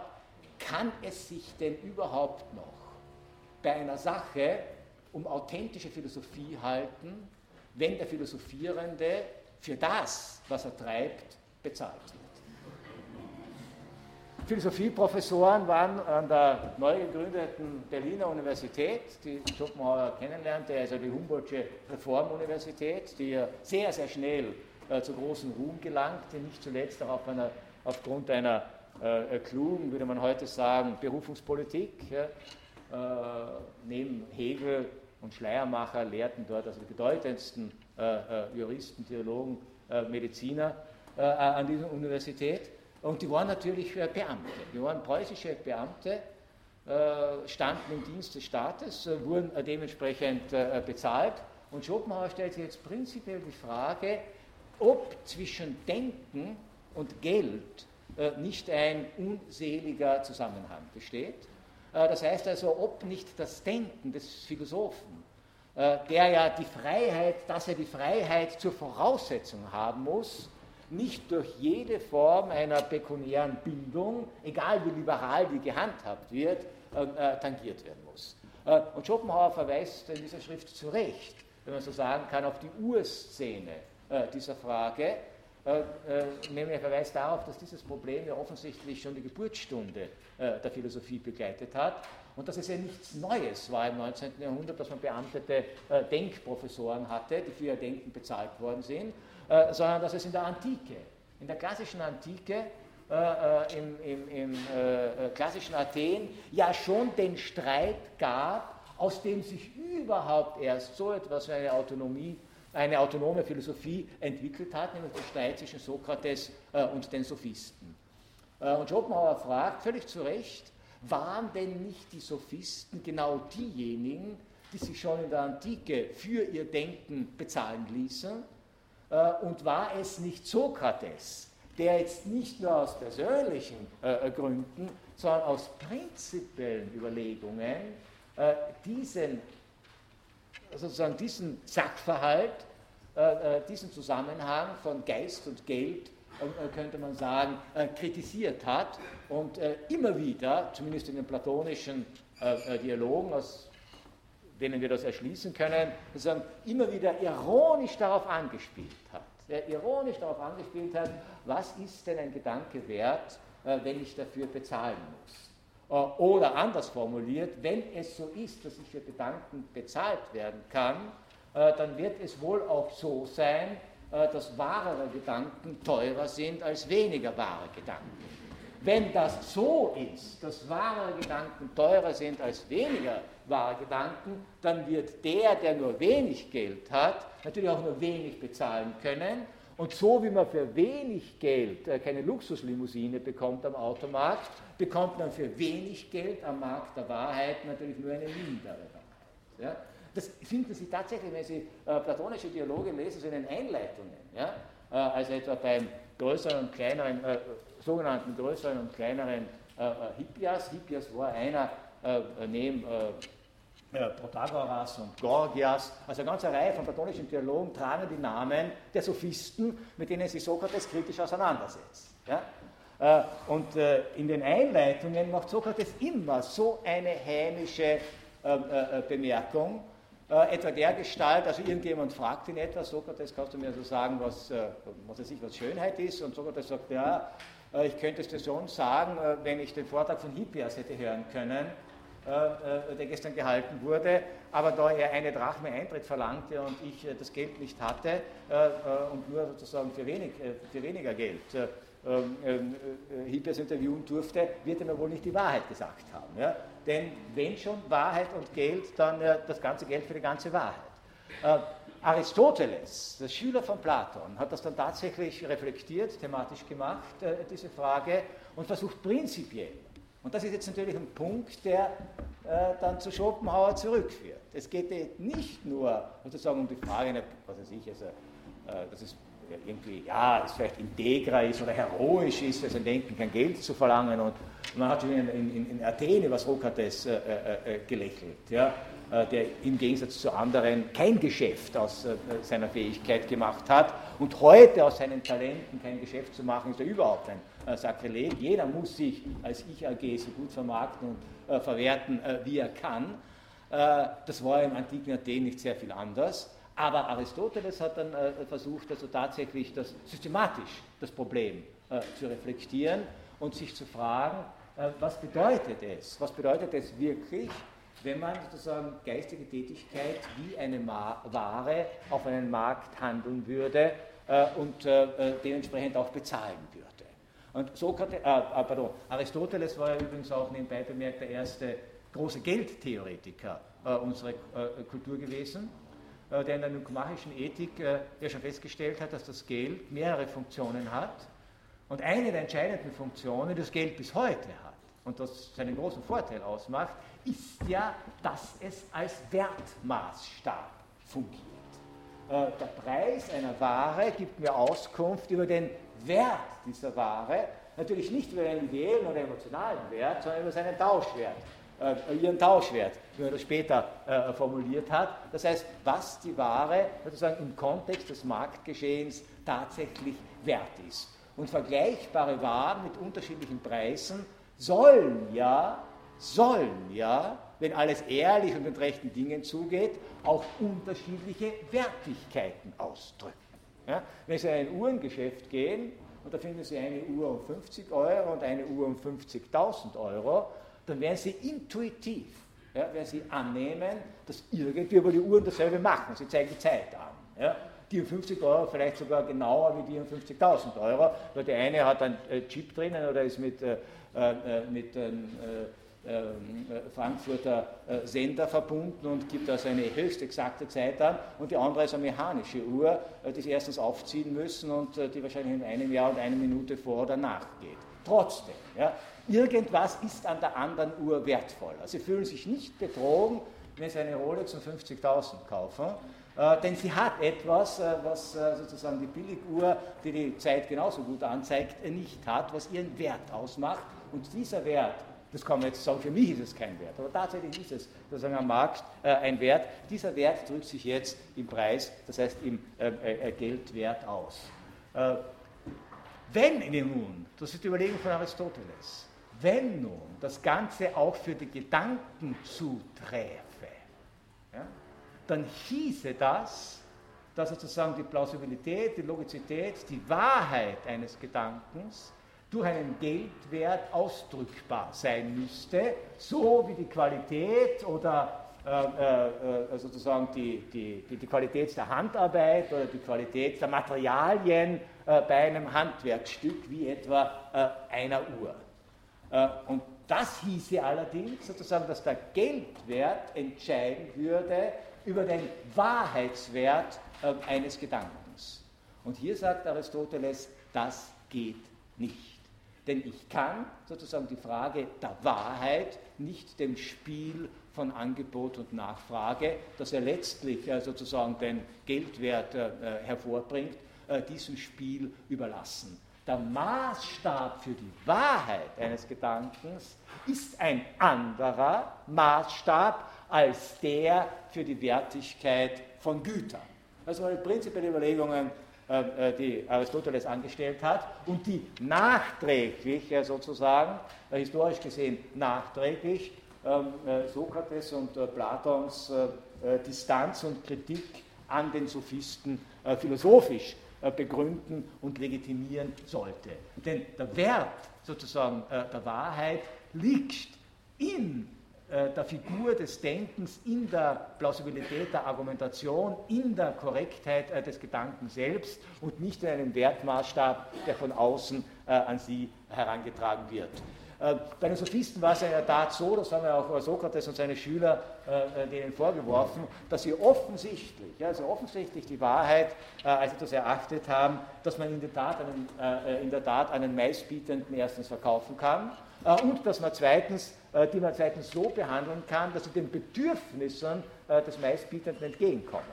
kann es sich denn überhaupt noch bei einer Sache um authentische Philosophie halten, wenn der Philosophierende für das, was er treibt, bezahlt wird. Philosophieprofessoren waren an der neu gegründeten Berliner Universität, die Schopenhauer kennenlernte, also die Humboldtsche Reformuniversität, die sehr, sehr schnell äh, zu großem Ruhm gelangte, nicht zuletzt auch einer, aufgrund einer äh, klugen, würde man heute sagen, Berufungspolitik. Ja, äh, neben Hegel und Schleiermacher lehrten dort also die bedeutendsten äh, äh, Juristen, Theologen, Mediziner an dieser Universität. Und die waren natürlich Beamte. Die waren preußische Beamte, standen im Dienst des Staates, wurden dementsprechend bezahlt. Und Schopenhauer stellt sich jetzt prinzipiell die Frage, ob zwischen Denken und Geld nicht ein unseliger Zusammenhang besteht äh, das heißt also, ob nicht das Denken des Philosophen, äh, der ja die Freiheit, dass er die Freiheit zur Voraussetzung haben muss, nicht durch jede Form einer pekuniären Bildung, egal wie liberal die gehandhabt wird, äh, tangiert werden muss. Und Schopenhauer verweist in dieser Schrift zu Recht, wenn man so sagen kann, auf die Urszene dieser Frage, äh, äh, nämlich er verweist darauf, dass dieses Problem ja offensichtlich schon die Geburtsstunde äh, der Philosophie begleitet hat und dass es ja nichts Neues war im 19. Jahrhundert, dass man beamtete Denkprofessoren hatte, die für ihr Denken bezahlt worden sind, sondern dass es in der Antike, in der klassischen Antike, im, im, im klassischen Athen ja schon den Streit gab, aus dem sich überhaupt erst so etwas wie eine Autonomie eine autonome Philosophie entwickelt hat, nämlich der Streit zwischen Sokrates äh, und den Sophisten. Äh, und Schopenhauer fragt völlig zu Recht, waren denn nicht die Sophisten genau diejenigen, die sich schon in der Antike für ihr Denken bezahlen ließen? Äh, und war es nicht Sokrates, der jetzt nicht nur aus persönlichen äh, Gründen, sondern aus prinzipiellen Überlegungen diesen sozusagen diesen Sachverhalt, diesen Zusammenhang von Geist und Geld, könnte man sagen, kritisiert hat und immer wieder, zumindest in den platonischen Dialogen, aus denen wir das erschließen können, immer wieder ironisch darauf angespielt hat. Der ironisch darauf angespielt hat, was ist denn ein Gedanke wert, wenn ich dafür bezahlen muss. Äh, oder anders formuliert, wenn es so ist, dass ich für Gedanken bezahlt werden kann, äh, dann wird es wohl auch so sein, äh, dass wahrere Gedanken teurer sind als weniger wahre Gedanken. Wenn das so ist, dass wahre Gedanken teurer sind als weniger wahre Gedanken, dann wird der, der nur wenig Geld hat, natürlich auch nur wenig bezahlen können und so wie man für wenig Geld äh, keine Luxuslimousine bekommt am Automarkt, bekommt man für wenig Geld am Markt der Wahrheit natürlich nur eine mindere Wahrheit. Ja? Das finden Sie tatsächlich, wenn Sie äh, platonische Dialoge lesen, so in den Einleitungen. Ja? Äh, also etwa beim größeren und kleineren, äh, sogenannten größeren und kleineren äh, äh, Hippias. Hippias war einer neben Protagoras und Gorgias, also eine ganze Reihe von platonischen Theologen tragen die Namen der Sophisten, mit denen sich Sokrates kritisch auseinandersetzt. Ja? Äh, und äh, in den Einleitungen macht Sokrates immer so eine hämische ähm, äh, etwa der Gestalt, also irgendjemand fragt ihn etwas, Sokrates, kannst du mir so sagen, was, was, weiß ich, was Schönheit ist? Und Sokrates sagt, ja, ich könnte es dir schon sagen, wenn ich den Vortrag von Hippias hätte hören können, äh, äh, der gestern gehalten wurde, aber da er eine Drachme Eintritt verlangte und ich äh, das Geld nicht hatte und nur sozusagen für, wenig, für weniger Geld ähm, Hippias interviewen durfte, wird er mir wohl nicht die Wahrheit gesagt haben. Ja? Denn wenn schon Wahrheit und Geld, dann das ganze Geld für die ganze Wahrheit. Aristoteles, der Schüler von Platon, hat das dann tatsächlich reflektiert, thematisch gemacht, diese Frage, und versucht prinzipiell und das ist jetzt natürlich ein Punkt, der äh, dann zu Schopenhauer zurückführt. Es geht nicht nur sozusagen um die Frage, was weiß ich, also, äh, das ist irgendwie, ja, es vielleicht integrer ist oder heroisch ist, sein Denken kein Geld zu verlangen. Und man hat in, in, in Athen über Sokrates äh, äh, äh, gelächelt, ja, äh, der im Gegensatz zu anderen kein Geschäft aus äh, seiner Fähigkeit gemacht hat. Und heute aus seinen Talenten kein Geschäft zu machen, ist ja überhaupt ein äh, Sakrileg. Jeder muss sich als Ich-AG so gut vermarkten und verwerten, wie er kann. das war im antiken Athen nicht sehr viel anders. Aber Aristoteles hat dann versucht, also tatsächlich das, systematisch das Problem zu reflektieren und sich zu fragen, was bedeutet es? Was bedeutet es wirklich, wenn man sozusagen geistige Tätigkeit wie eine Ware auf einen Markt handeln würde äh, und äh, äh, dementsprechend auch bezahlen würde? Und Sokrates, pardon, Aristoteles war ja übrigens auch nebenbei bemerkt der erste große Geldtheoretiker unserer Kultur gewesen äh, der in der nykmachischen Ethik äh, ja schon festgestellt hat, dass das Geld mehrere Funktionen hat. Und eine der entscheidenden Funktionen, die das Geld bis heute hat und das seinen großen Vorteil ausmacht, ist ja, dass es als Wertmaßstab fungiert. Äh, der Preis einer Ware gibt mir Auskunft über den Wert dieser Ware, natürlich nicht über einen ideellen oder emotionalen Wert, sondern über seinen Tauschwert äh, ihren Tauschwert, wie man das später äh, formuliert hat. Das heißt, was die Ware sozusagen im Kontext des Marktgeschehens tatsächlich wert ist. Und vergleichbare Waren mit unterschiedlichen Preisen sollen ja, sollen ja, wenn alles ehrlich und mit rechten Dingen zugeht, auch unterschiedliche Wertigkeiten ausdrücken. Ja? Wenn Sie in ein Uhrengeschäft gehen und da finden Sie eine Uhr um 50 Euro und eine Uhr um 50.000 Euro, dann werden Sie intuitiv, ja, werden Sie annehmen, dass irgendwie über die Uhren dasselbe machen. Sie zeigen die Zeit an. Ja. Die um 50 Euro vielleicht sogar genauer wie die um 50.000 Euro, weil der eine hat einen äh, Chip drinnen oder ist mit, äh, äh, mit einem äh, äh, Frankfurter äh, Sender verbunden und gibt also eine höchst exakte Zeit an und die andere ist eine mechanische Uhr, die sie erstens aufziehen müssen und die wahrscheinlich in einem Jahr und eine Minute vor oder nach geht. Trotzdem, ja, Irgendwas ist an der anderen Uhr wertvoll. Also Sie fühlen sich nicht betrogen, wenn Sie eine Rolex um 50.000 kaufen, äh, denn sie hat etwas, äh, was äh, sozusagen die Billiguhr, die die Zeit genauso gut anzeigt, nicht hat, was ihren Wert ausmacht. Und dieser Wert, das kann man jetzt sagen, für mich ist es kein Wert, aber tatsächlich ist es sozusagen am Markt ein Wert. Dieser Wert drückt sich jetzt im Preis, das heißt im Geldwert aus. wenn nun, das ist die Überlegung von Aristoteles, wenn nun das Ganze auch für die Gedanken zuträfe, ja, dann hieße das, dass sozusagen die Plausibilität, die Logizität, die Wahrheit eines Gedankens durch einen Geldwert ausdrückbar sein müsste, so wie die Qualität oder äh, äh, äh sozusagen die, die, die, Qualität der Handarbeit oder die Qualität der Materialien äh, bei einem Handwerkstück, wie etwa äh, einer Uhr. Äh, und das hieße allerdings sozusagen, dass der Geldwert entscheiden würde über den Wahrheitswert äh, eines Gedankens. Und hier sagt Aristoteles, das geht nicht. Denn ich kann sozusagen die Frage der Wahrheit nicht dem Spiel von Angebot und Nachfrage, das er letztlich äh, sozusagen den Geldwert hervorbringt, diesem Spiel überlassen der Maßstab für die Wahrheit eines Gedankens ist ein anderer Maßstab als der für die Wertigkeit von Gütern. Das waren prinzipielle Überlegungen, äh, äh, die Aristoteles angestellt hat und die nachträglich sozusagen, äh, historisch gesehen nachträglich, ähm, Sokrates und Platons Distanz und Kritik an den Sophisten philosophisch begründen und legitimieren sollte. Denn der Wert sozusagen äh, der Wahrheit liegt in äh, der Figur des Denkens, in der Plausibilität der Argumentation, in der Korrektheit des Gedankens selbst und nicht in einem Wertmaßstab, der von außen an sie herangetragen wird. Äh, bei den Sophisten war es in der Tat so, das haben ja auch Sokrates und seine Schüler äh, äh, denen vorgeworfen, dass sie offensichtlich, also offensichtlich die Wahrheit als etwas erachtet haben, dass man in der Tat einen, in der Tat einen meistbietenden erstens verkaufen kann und dass man zweitens äh, die man zweitens so behandeln kann, dass sie den Bedürfnissen äh, des Meistbietenden entgegenkommen.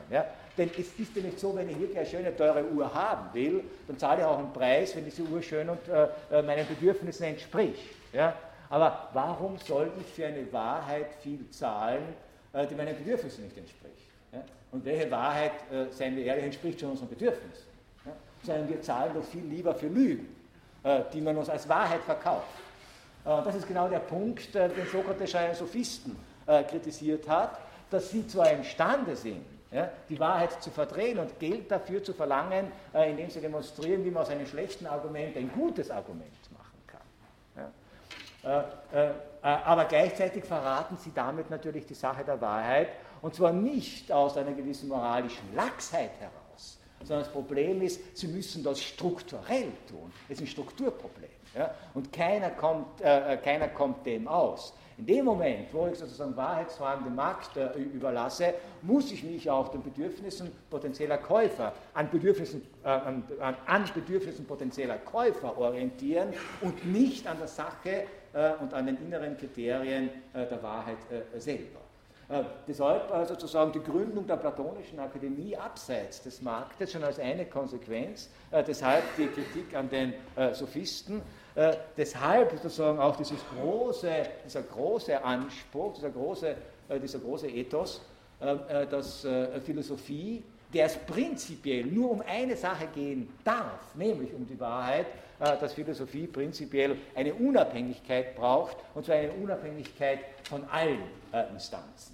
Denn es ist ja nicht so, wenn ich wirklich eine schöne, teure Uhr haben will, dann zahle ich auch einen Preis, wenn diese Uhr schön und äh, meinen Bedürfnissen entspricht. Ja? Aber warum soll ich für eine Wahrheit viel zahlen, die meinen Bedürfnissen nicht entspricht? Ja? Und welche Wahrheit, seien wir ehrlich, entspricht schon unseren Bedürfnissen? Ja? Sondern wir zahlen doch viel lieber für Lügen, die man uns als Wahrheit verkauft. Das ist genau der Punkt, den Sokrates einen Sophisten kritisiert hat, dass sie zwar imstande sind, ja, die Wahrheit zu verdrehen und Geld dafür zu verlangen, äh, indem sie demonstrieren, wie man aus einem schlechten Argument ein gutes Argument machen kann. Ja. Äh, äh, aber gleichzeitig verraten sie damit natürlich die Sache der Wahrheit und zwar nicht aus einer gewissen moralischen Lachsheit heraus, sondern das Problem ist, sie müssen das strukturell tun. Es ist ein Strukturproblem. Ja? Und keiner kommt, äh, keiner kommt dem aus. In dem Moment, wo ich sozusagen Wahrheitsfragen dem Markt äh, überlasse, muss ich mich auch den Bedürfnissen potenzieller Käufer, an Bedürfnissen, äh, an, an, Bedürfnissen potenzieller Käufer orientieren und nicht an der Sache äh, und an den inneren Kriterien äh, der Wahrheit äh, selber. Äh, deshalb sozusagen die Gründung der Platonischen Akademie abseits des Marktes schon als eine Konsequenz, deshalb die Kritik an den Sophisten, äh, deshalb sozusagen auch dieses große, dieser große Anspruch, dieser große, äh, dieser große Ethos, äh, äh dass äh, Philosophie, der es prinzipiell nur um eine Sache gehen darf, nämlich um die Wahrheit, äh, dass Philosophie prinzipiell eine Unabhängigkeit braucht, und zwar eine Unabhängigkeit von allen Instanzen.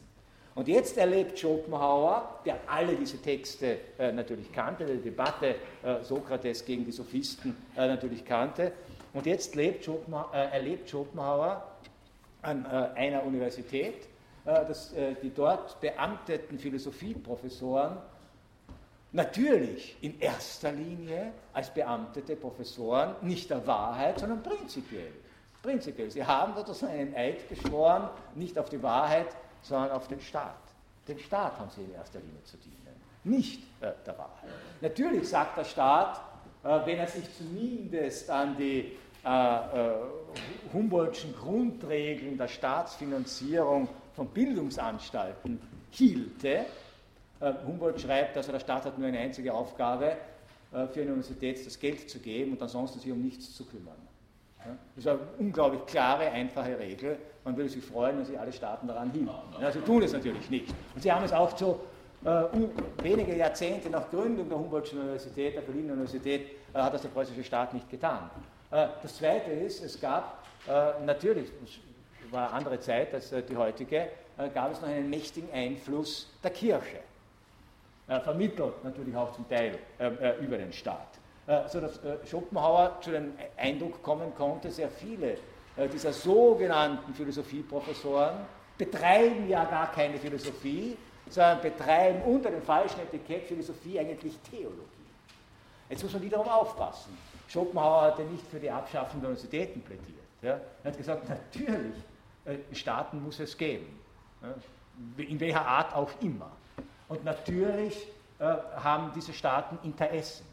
Und jetzt erlebt Schopenhauer, der alle diese Texte äh, natürlich kannte, die Debatte äh, Sokrates gegen die Sophisten äh, natürlich kannte, und jetzt Schopenhauer, äh, erlebt Schopenhauer an äh, einer Universität, äh, dass äh, die dort beamteten Philosophieprofessoren natürlich in erster Linie als beamtete Professoren nicht der Wahrheit, sondern prinzipiell. Prinzipiell. Sie haben sozusagen einen Eid geschworen, nicht auf die Wahrheit, sondern auf den Staat. Den Staat haben sie in erster Linie zu dienen, nicht äh, der Wahrheit. Natürlich sagt der Staat, äh, wenn er sich zumindest an die äh, äh, Humboldtschen Grundregeln der Staatsfinanzierung von Bildungsanstalten hielte. Äh, Humboldt schreibt, also der Staat hat nur eine einzige Aufgabe, äh, für eine Universität das Geld zu geben und ansonsten sich um nichts zu kümmern. Das ist eine unglaublich klare, einfache Regel. Man würde sich freuen, wenn sich alle Staaten daran hielten. Ja, sie tun es natürlich nicht. Und sie haben es auch so äh, wenige Jahrzehnte nach Gründung der Humboldtschen Universität, der Berliner Universität, äh, hat das der preußische Staat nicht getan. Äh, das Zweite ist, es gab äh, natürlich, es war eine andere Zeit als die heutige, gab es noch einen mächtigen Einfluss der Kirche, vermittelt natürlich auch zum Teil über den Staat, sodass Schopenhauer zu dem Eindruck kommen konnte, sehr viele dieser sogenannten Philosophieprofessoren betreiben ja gar keine Philosophie, sondern betreiben unter dem falschen Etikett Philosophie eigentlich Theologie. Jetzt muss man wiederum aufpassen. Schopenhauer hatte nicht für die Abschaffung der Universitäten plädiert. Ja. Er hat gesagt, natürlich, äh, Staaten muss es geben, in welcher Art auch immer. Und natürlich äh, haben diese Staaten Interessen.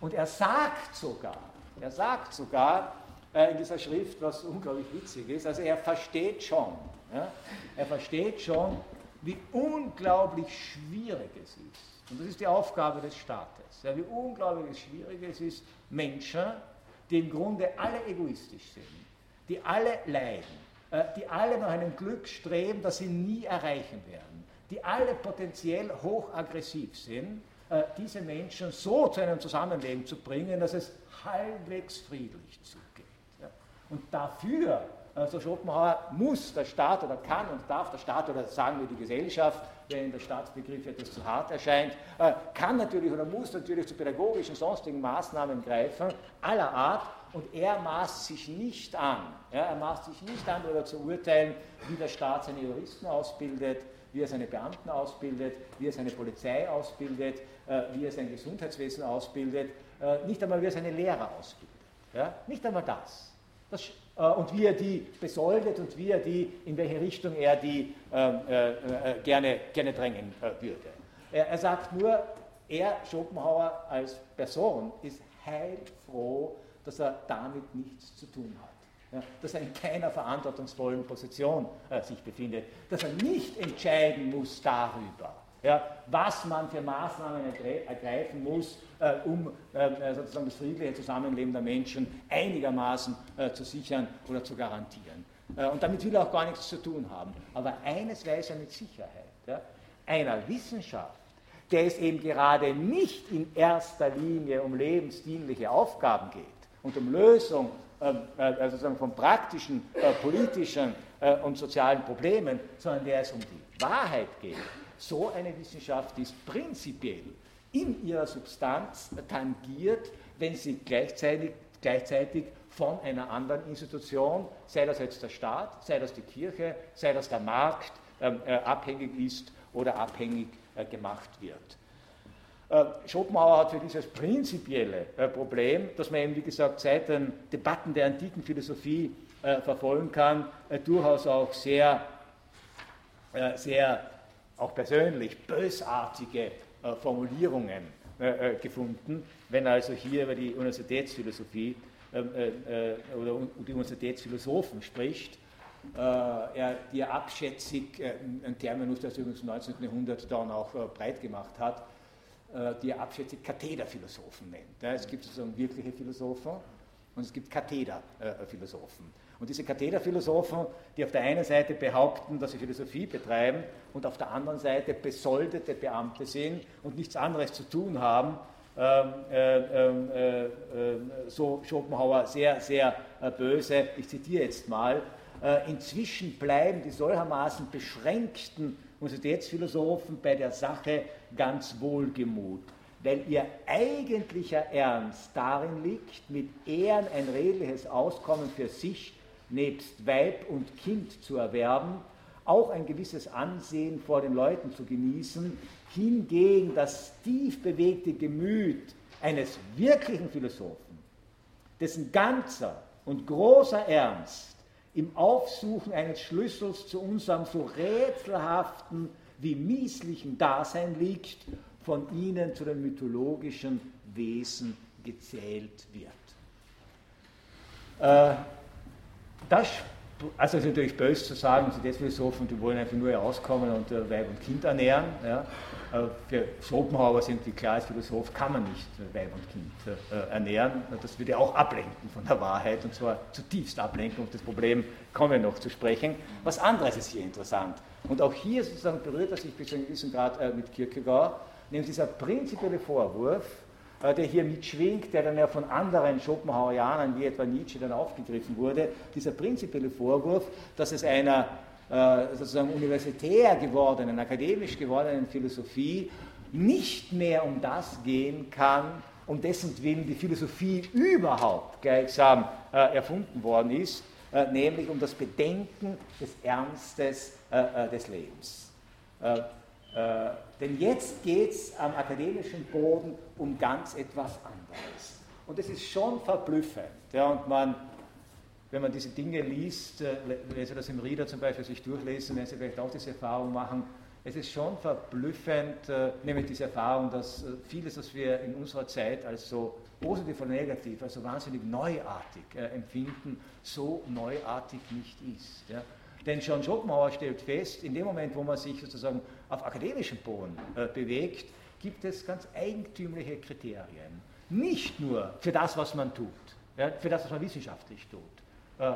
Und er sagt sogar, er sagt sogar äh, in dieser Schrift, was unglaublich witzig ist, also er versteht schon, ja, er versteht schon, wie unglaublich schwierig es ist, und das ist die Aufgabe des Staates. Ja, wie unglaublich schwierig es ist, Menschen, die im Grunde alle egoistisch sind, die alle leiden, äh, die alle nach einem Glück streben, das sie nie erreichen werden, die alle potenziell hochaggressiv sind, äh, diese Menschen so zu einem Zusammenleben zu bringen, dass es halbwegs friedlich zugeht. Und dafür also Schopenhauer muss der Staat oder kann und darf der Staat oder sagen wir die Gesellschaft, wenn der Staatsbegriff etwas zu hart erscheint, äh, kann natürlich oder muss natürlich zu pädagogischen, sonstigen Maßnahmen greifen, aller Art, und er maßt sich nicht an, ja, er maßt sich nicht an, darüber zu urteilen, wie der Staat seine Juristen ausbildet, wie er seine Beamten ausbildet, wie er seine Polizei ausbildet, äh, wie er sein Gesundheitswesen ausbildet, äh, nicht einmal wie er seine Lehrer ausbildet. Ja? Nicht einmal das. Das äh, und wie er die besoldet und wie er die, in welche Richtung er die ähm, äh, äh, gerne, gerne drängen äh, würde. Er, er, sagt nur, er, Schopenhauer als Person, ist heilfroh, dass er damit nichts zu tun hat. Ja, dass er in keiner verantwortungsvollen Position äh, sich befindet, dass er nicht entscheiden muss darüber, ja, was man für Maßnahmen ergreifen muss, äh, um äh, sozusagen das friedliche Zusammenleben der Menschen einigermaßen äh, zu sichern oder zu garantieren. Äh, und damit will er auch gar nichts zu tun haben. Aber eines weiß er mit Sicherheit. Ja, einer Wissenschaft, der es eben gerade nicht in erster Linie um lebensdienliche Aufgaben geht und um Lösung ähm, äh, also von praktischen, äh, politischen äh, und sozialen Problemen, sondern der es um die Wahrheit geht. So eine Wissenschaft ist prinzipiell in ihrer Substanz tangiert, wenn sie gleichzeitig, gleichzeitig von einer anderen Institution, sei das jetzt der Staat, sei das die Kirche, sei das der Markt, ähm, äh, abhängig ist oder abhängig gemacht wird. Äh, Schopenhauer hat für dieses prinzipielle äh, Problem, das man eben, wie gesagt, seit den Debatten der antiken Philosophie äh, verfolgen kann, durchaus auch sehr, sehr auch persönlich bösartige Formulierungen gefunden, wenn also hier über die Universitätsphilosophie ähm, oder die Universitätsphilosophen spricht die er abschätzig, ein Terminus, der sich übrigens im 19. Jahrhundert dann auch breit gemacht hat, die er abschätzig Kathederphilosophen nennt. Es gibt sozusagen wirkliche Philosophen und es gibt Kathederphilosophen. Und diese Kathederphilosophen, die auf der einen Seite behaupten, dass sie Philosophie betreiben und auf der anderen Seite besoldete Beamte sind und nichts anderes zu tun haben, ähm, äh, äh, so Schopenhauer sehr, sehr böse, ich zitiere jetzt mal, äh, inzwischen bleiben die solchermaßen beschränkten Universitätsphilosophen bei der Sache ganz wohlgemut, weil ihr eigentlicher Ernst darin liegt, mit Ehren ein redliches Auskommen für sich nebst Weib und Kind zu erwerben, auch ein gewisses Ansehen vor den Leuten zu genießen, hingegen das tief bewegte Gemüt eines wirklichen Philosophen, dessen ganzer und großer Ernst im Aufsuchen eines Schlüssels zu unserem so rätselhaften wie mieslichen Dasein liegt, von ihnen zu den mythologischen Wesen gezählt wird. Äh, das also es ist natürlich böse zu sagen, Sie Philosophen, die wollen einfach nur herauskommen und äh, Weib und Kind ernähren. Ja. Äh, für Schopenhauer sind die klar, als Philosoph kann man nicht äh, Weib und Kind äh, ernähren. Das würde auch ablenken von der Wahrheit und zwar zutiefst ablenken. Auf das Problem kommen wir noch zu sprechen. Was anderes ist hier interessant. Und auch hier sozusagen berührt er sich bis zu einem gewissen Grad mit Kierkegaard, nämlich dieser prinzipielle Vorwurf, der hier mitschwingt, der dann ja von anderen Schopenhauerianern wie etwa Nietzsche dann aufgegriffen wurde, dieser prinzipielle Vorwurf, dass es einer sozusagen universitär gewordenen, akademisch gewordenen Philosophie nicht mehr um das gehen kann, um dessen Willen die Philosophie überhaupt gleichsam äh, erfunden worden ist, nämlich um das Bedenken des Ernstes des Lebens. Äh, denn jetzt geht es am akademischen Boden um ganz etwas anderes. Und es ist schon verblüffend. Ja, und man, wenn man diese Dinge liest, äh, wenn Sie das im Rieder zum Beispiel sich durchlesen, werden Sie vielleicht auch diese Erfahrung machen, es ist schon verblüffend, äh, nämlich diese Erfahrung, dass äh, vieles, was wir in unserer Zeit als so positiv oder negativ, also wahnsinnig neuartig äh, empfinden, so neuartig nicht ist. Ja. Denn schon Schopenhauer stellt fest, in dem Moment, wo man sich sozusagen auf akademischem Boden äh, bewegt, gibt es ganz eigentümliche Kriterien. Nicht nur für das, was man tut, ja, für das, was man wissenschaftlich tut. Äh,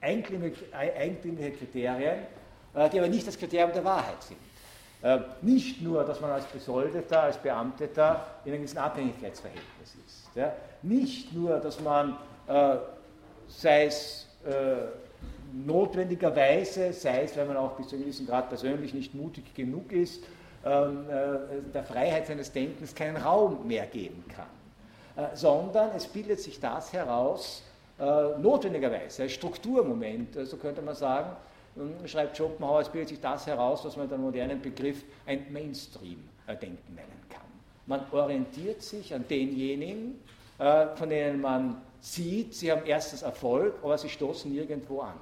eigentümliche, Kriterien, äh, die aber nicht das Kriterium der Wahrheit sind. Äh, nicht nur, dass man als Besoldeter, als Beamteter in einem gewissen Abhängigkeitsverhältnis ist. Nicht nur, dass man, äh, sei es äh, notwendigerweise, sei es, wenn man auch bis zu einem gewissen Grad persönlich nicht mutig genug ist, ähm, äh, der Freiheit seines Denkens keinen Raum mehr geben kann, äh, sondern es bildet sich das heraus, äh, notwendigerweise, als Strukturmoment, so könnte man sagen, schreibt Schopenhauer, es bildet sich das heraus, was man der modernen Begriff ein Mainstream-Denken nennen kann. Man orientiert sich an denjenigen, von denen man sieht, sie haben erstens Erfolg, aber sie stoßen nirgendwo an.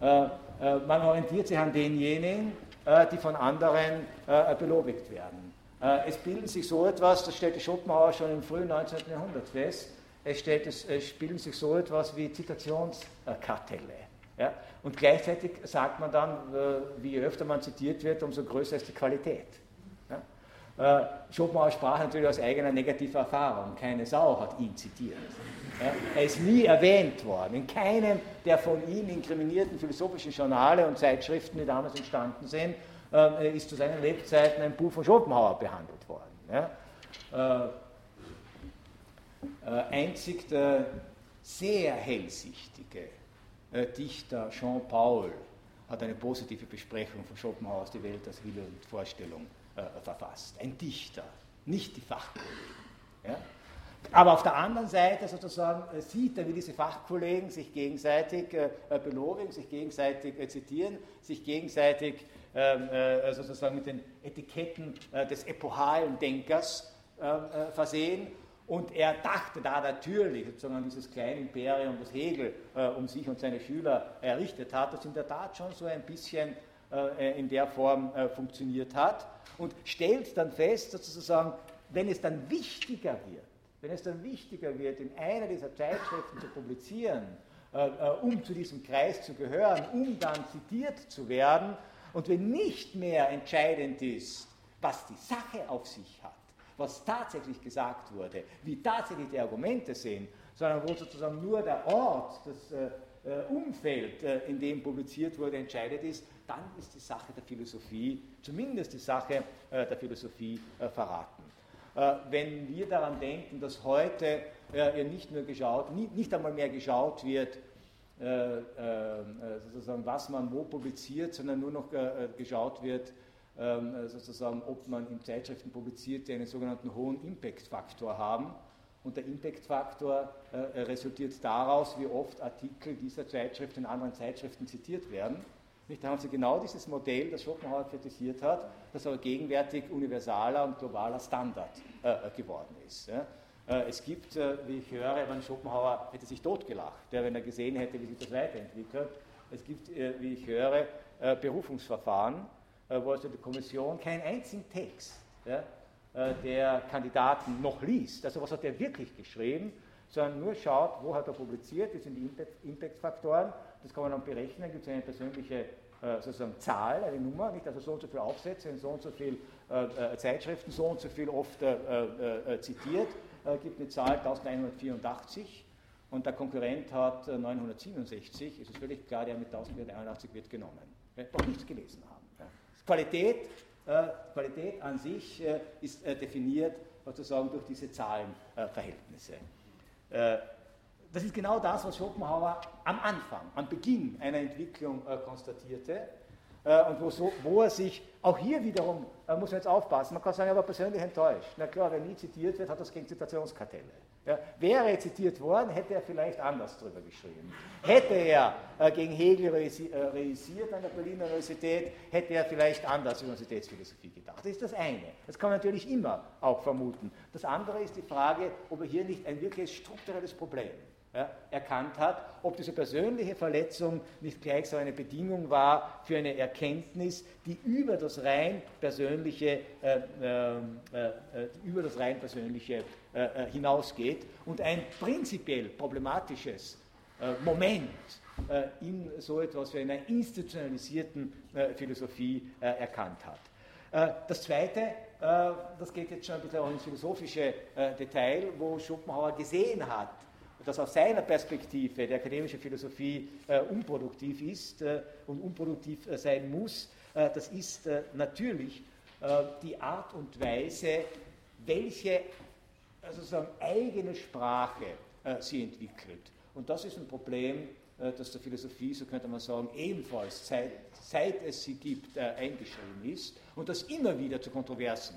Äh, äh, man orientiert sich an denjenigen, äh, die von anderen belobigt werden. Es bilden sich so etwas, das stellte Schopenhauer schon im frühen 19. Jahrhundert fest, es, stellt, es, spielen sich so etwas wie Zitationskartelle. Ja? Und gleichzeitig sagt man dann, äh, wie öfter man zitiert wird, umso größer ist die Qualität. Ja? Äh, Schopenhauer sprach natürlich aus eigener negativer Erfahrung. Keine Sau hat ihn zitiert. Ja? Er ist nie erwähnt worden. In keinem der von ihm inkriminierten philosophischen Journale und Zeitschriften, die damals entstanden sind, äh, ist zu seinen Lebzeiten ein Buch von Schopenhauer behandelt worden. Ja? Einzig der sehr hellsichtige äh, Dichter Jean Paul hat eine positive Besprechung von Schopenhauer aus Die Welt als Wille und Vorstellung äh, verfasst. Ein Dichter, nicht die Fachkollegen. Ja? Aber auf der anderen Seite sozusagen äh, sieht er, wie diese Fachkollegen sich gegenseitig äh, äh belobigen, sich gegenseitig äh, zitieren, sich gegenseitig ähm, sozusagen mit den Etiketten des epochalen Denkers versehen und er dachte da natürlich sozusagen an dieses kleine Imperium, das Hegel äh, um sich und seine Schüler errichtet hat, das in der Tat schon so ein bisschen äh, in der Form äh, funktioniert hat und stellt dann fest, sozusagen, wenn es dann wichtiger wird, wenn es dann wichtiger wird, in einer dieser Zeitschriften zu publizieren, äh, äh, um zu diesem Kreis zu gehören, um dann zitiert zu werden, und wenn nicht mehr entscheidend ist, was die Sache auf sich hat, was tatsächlich gesagt wurde, wie tatsächlich die Argumente sind, sondern wo sozusagen nur der Ort, das äh, äh, Umfeld, äh, in dem publiziert wurde, entscheidet ist, dann ist die Sache der Philosophie, zumindest die Sache äh, der Philosophie, äh, verraten. Äh, wenn wir daran denken, dass heute nicht nur geschaut, nicht, nicht einmal mehr geschaut wird, sozusagen, was man wo publiziert, sondern nur noch geschaut wird, sozusagen, ob man in Zeitschriften publiziert, die einen sogenannten hohen Impact-Faktor haben. Und der Impact-Faktor äh, resultiert daraus, wie oft Artikel dieser Zeitschrift in anderen Zeitschriften zitiert werden. Da haben Sie genau dieses Modell, das Schopenhauer kritisiert hat, das aber gegenwärtig universaler und globaler Standard äh, geworden ist. Äh, es gibt, äh, wie ich höre, wenn Schopenhauer hätte sich totgelacht, ja, wenn er gesehen hätte, wie sich das weiterentwickelt. Es gibt, äh, wie ich höre, Berufungsverfahren, äh, also die Kommission keinen einzigen Text ja, äh, der Kandidaten noch liest. Also was hat er wirklich geschrieben, sondern nur schaut, wo hat er publiziert, das sind die Impact-Faktoren, das kann man dann berechnen, gibt es eine persönliche äh, sozusagen Zahl, eine Nummer, nicht? also so und so viele Aufsätze in so und so viele äh, Zeitschriften, so und so viel oft äh, zitiert, gibt eine Zahl 1184 und der Konkurrent hat 967, ist es völlig klar, der mit 1081 wird genommen. Doch nichts gelesen haben. Qualität, äh, Qualität an sich äh, ist äh, definiert sozusagen durch diese Zahlenverhältnisse. Äh, das ist genau das, was Schopenhauer am Anfang, am Beginn einer Entwicklung äh, konstatierte äh, und wo, so, wo, er sich auch hier wiederum, muss man jetzt aufpassen, man kann sagen, er war persönlich enttäuscht. Na klar, wer nie zitiert wird, hat das gegen Zitationskartelle. Ja, wäre er zitiert worden, hätte er vielleicht anders darüber geschrieben. Hätte er äh, gegen Hegel reüssiert äh, an der Berliner Universität, hätte er vielleicht anders Universitätsphilosophie gedacht. Das ist das eine. Das kann man natürlich immer auch vermuten. Das andere ist die Frage, ob er hier nicht ein wirklich strukturelles Problem ja, erkannt hat, ob diese persönliche Verletzung nicht gleich so eine Bedingung war für eine Erkenntnis, die über das rein persönliche, äh, äh, äh, über das rein persönliche äh, äh, hinausgeht und ein prinzipiell problematisches äh, Moment in so etwas wie einer institutionalisierten Philosophie erkannt hat. Das Zweite, das geht jetzt schon ein bisschen auch ins philosophische Detail, wo Schopenhauer gesehen hat, dass aus seiner Perspektive die akademische Philosophie äh, unproduktiv ist äh, und unproduktiv äh, sein muss, äh, das ist äh, natürlich äh, die Art und Weise, welche sozusagen eigene Sprache sie entwickelt. Und das ist ein Problem, das der Philosophie, so könnte man sagen, ebenfalls seit, seit es sie gibt, eingeschrieben ist und das immer wieder zu Kontroversen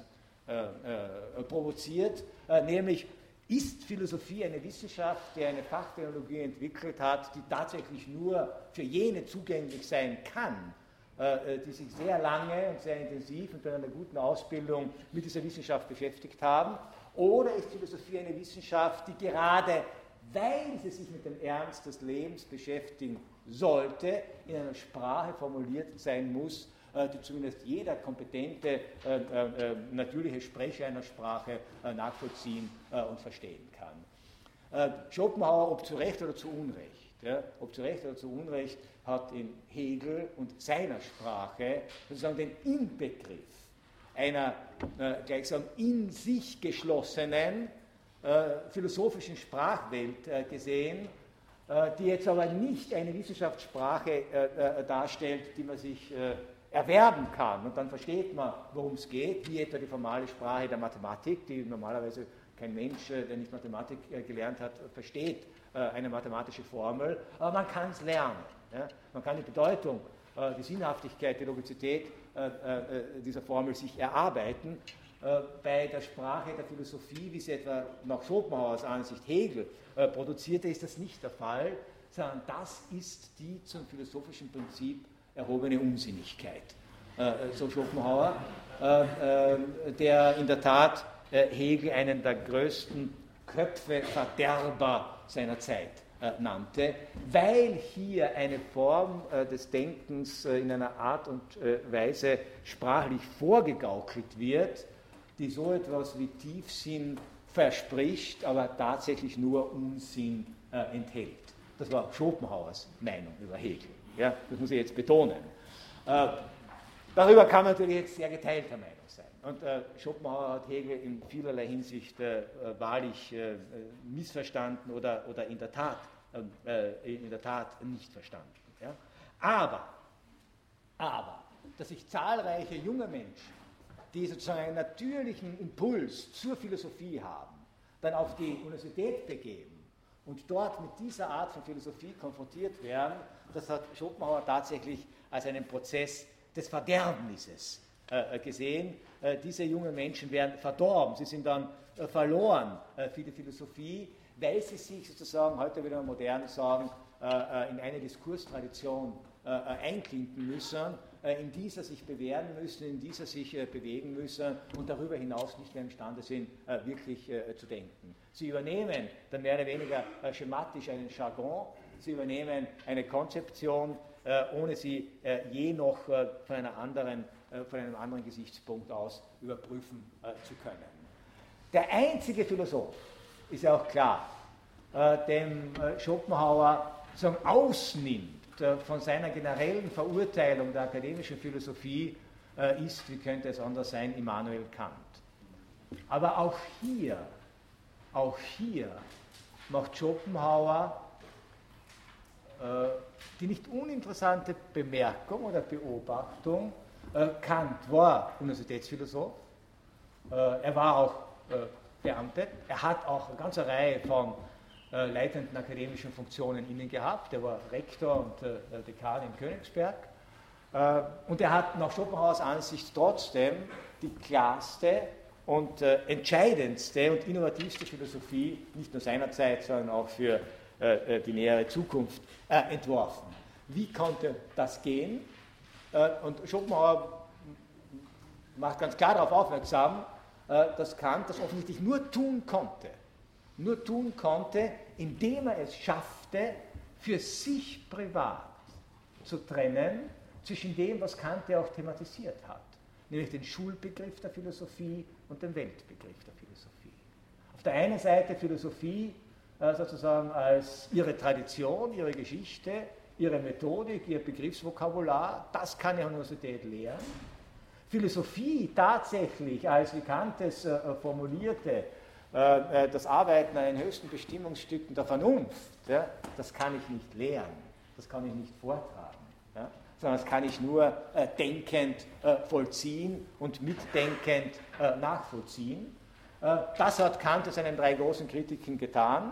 provoziert, nämlich ist Philosophie eine Wissenschaft, die eine Fachtheologie entwickelt hat, die tatsächlich nur für jene zugänglich sein kann, äh, äh, die sich sehr lange und sehr intensiv und bei einer guten Ausbildung mit dieser Wissenschaft beschäftigt haben? Oder ist Philosophie eine Wissenschaft, die gerade, weil sie sich mit dem Ernst des Lebens beschäftigen sollte, in einer Sprache formuliert sein muss, die zumindest jeder kompetente, äh, äh, natürliche Sprecher einer Sprache nachvollziehen und verstehen kann. Äh, Schopenhauer, ob zu Recht oder zu Unrecht, ja, ob zu Recht oder zu Unrecht, hat in Hegel und seiner Sprache sozusagen den Inbegriff einer äh, gleichsam in sich geschlossenen äh, philosophischen Sprachwelt äh, gesehen, äh, die jetzt aber nicht eine Wissenschaftssprache äh, äh, darstellt, die man sich erwerben kann. Und dann versteht man, worum es geht, wie etwa die formale Sprache der Mathematik, die normalerweise kein Mensch, der nicht Mathematik gelernt hat, versteht eine mathematische Formel, aber man kann es lernen. Man kann die Bedeutung, die Sinnhaftigkeit, die Logizität dieser Formel sich erarbeiten. Bei der Sprache der Philosophie, wie sie etwa nach Schopenhauers Ansicht Hegel produzierte, ist das nicht der Fall, sondern das ist die zum philosophischen Prinzip erhobene Unsinnigkeit. So Schopenhauer, der in der Tat Hegel einen der größten Köpfeverderber seiner Zeit äh, nannte, weil hier eine Form äh, des Denkens äh, in einer Art und Weise sprachlich vorgegaukelt wird, die so etwas wie Tiefsinn verspricht, aber tatsächlich nur Unsinn enthält. Das war Schopenhauers Meinung über Hegel. Ja, das muss ich jetzt betonen. darüber kann man natürlich jetzt sehr geteilter Meinung sein. Und äh, Schopenhauer hat Hegel in vielerlei Hinsicht äh, wahrlich äh, missverstanden oder, oder in, der Tat, äh, in der Tat nicht verstanden. Ja? Aber, aber, dass sich zahlreiche junge Menschen, die sozusagen einen natürlichen Impuls zur Philosophie haben, dann auf die Universität begeben und dort mit dieser Art von Philosophie konfrontiert werden, das hat Schopenhauer tatsächlich als einen Prozess des Verderbnisses äh, gesehen. Äh, diese jungen Menschen werden verdorben, sie sind dann äh, verloren für die Philosophie, weil sie sich sozusagen, heute wieder modern sagen, in eine Diskurstradition einklinken müssen, in dieser sich bewähren müssen, in dieser sich bewegen müssen und darüber hinaus nicht mehr imstande sind, wirklich zu denken. Sie übernehmen dann mehr oder weniger schematisch einen Jargon, sie übernehmen eine Konzeption, ohne sie je noch von einer anderen äh, von einem anderen Gesichtspunkt aus überprüfen äh, zu können. Der einzige Philosoph, ist ja auch klar, äh, dem Schopenhauer sagen, ausnimmt von seiner generellen Verurteilung der akademischen Philosophie, ist, wie könnte es anders sein, Immanuel Kant. Aber auch hier, auch hier macht Schopenhauer die nicht uninteressante Bemerkung oder Beobachtung, äh, Kant war Universitätsphilosoph, äh, er war auch äh, beamtet, er hat auch eine ganze Reihe von leitenden akademischen Funktionen innen gehabt, er war Rektor und Dekan in Königsberg. Und er hat nach Schopenhauers Ansicht trotzdem die klarste und entscheidendste und innovativste Philosophie, nicht nur seiner Zeit, sondern auch für die nähere Zukunft entworfen. Wie konnte das gehen? Äh, und Schopenhauer macht ganz klar darauf aufmerksam, äh, dass Kant das offensichtlich nur tun konnte. Nur tun konnte, indem er es schaffte, für sich privat zu trennen zwischen dem, was Kant ja auch thematisiert hat, nämlich den Schulbegriff der Philosophie und den Weltbegriff der Philosophie. Auf der einen Seite Philosophie äh, sozusagen als ihre Tradition, ihre Geschichte, ihre Methodik, ihr Begriffsvokabular, das kann die Universität lehren. Philosophie tatsächlich, als wie Kant es äh, formulierte, äh, äh, das Arbeiten an den höchsten Bestimmungsstücken der Vernunft, ja, das kann ich nicht lehren, das kann ich nicht vortragen, ja, sondern das kann ich nur äh, denkend äh, vollziehen und mitdenkend äh, nachvollziehen. das hat Kant seinen drei großen Kritiken getan.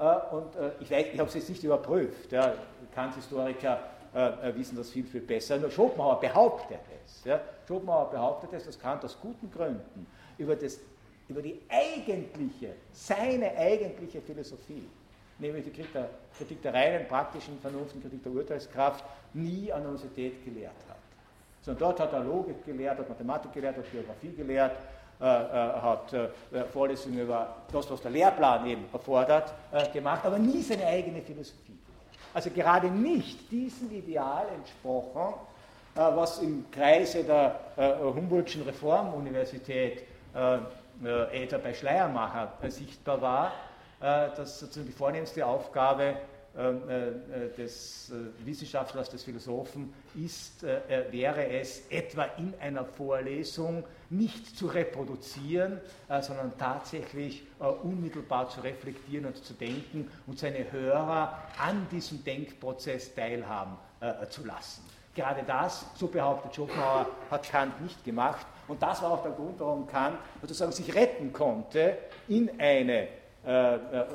Und ich, ich habe es jetzt nicht überprüft. Ja, Kant-Historiker äh, äh, wissen das viel, viel besser. Nur Schopenhauer behauptet es. Schopenhauer behauptet es, dass Kant aus guten Gründen über, das, über die eigentliche, seine eigentliche Philosophie, nämlich die Kritik der, Kritik der reinen praktischen Vernunft und Kritik der Urteilskraft, nie an der Universität gelehrt hat. Sondern dort hat er Logik gelehrt, hat Mathematik gelehrt, hat Geografie gelehrt, äh, äh, hat äh, Vorlesungen über das, was der Lehrplan eben erfordert, äh, gemacht, aber nie seine eigene Philosophie. Also gerade nicht diesem Ideal entsprochen, äh, was im Kreise der äh, Humboldtschen Reformuniversität äh, etwa bei Schleiermacher sichtbar war, dass sozusagen die vornehmste Aufgabe äh, äh, des äh, Wissenschaftlers, des Philosophen ist, wäre es, etwa in einer Vorlesung nicht zu reproduzieren, sondern tatsächlich unmittelbar zu reflektieren und zu denken und seine Hörer an diesem Denkprozess teilhaben zu lassen. Gerade das, so behauptet Schopenhauer, hat Kant nicht gemacht. Und das war auch der Grund, warum Kant sozusagen sich retten konnte in eine äh, äh,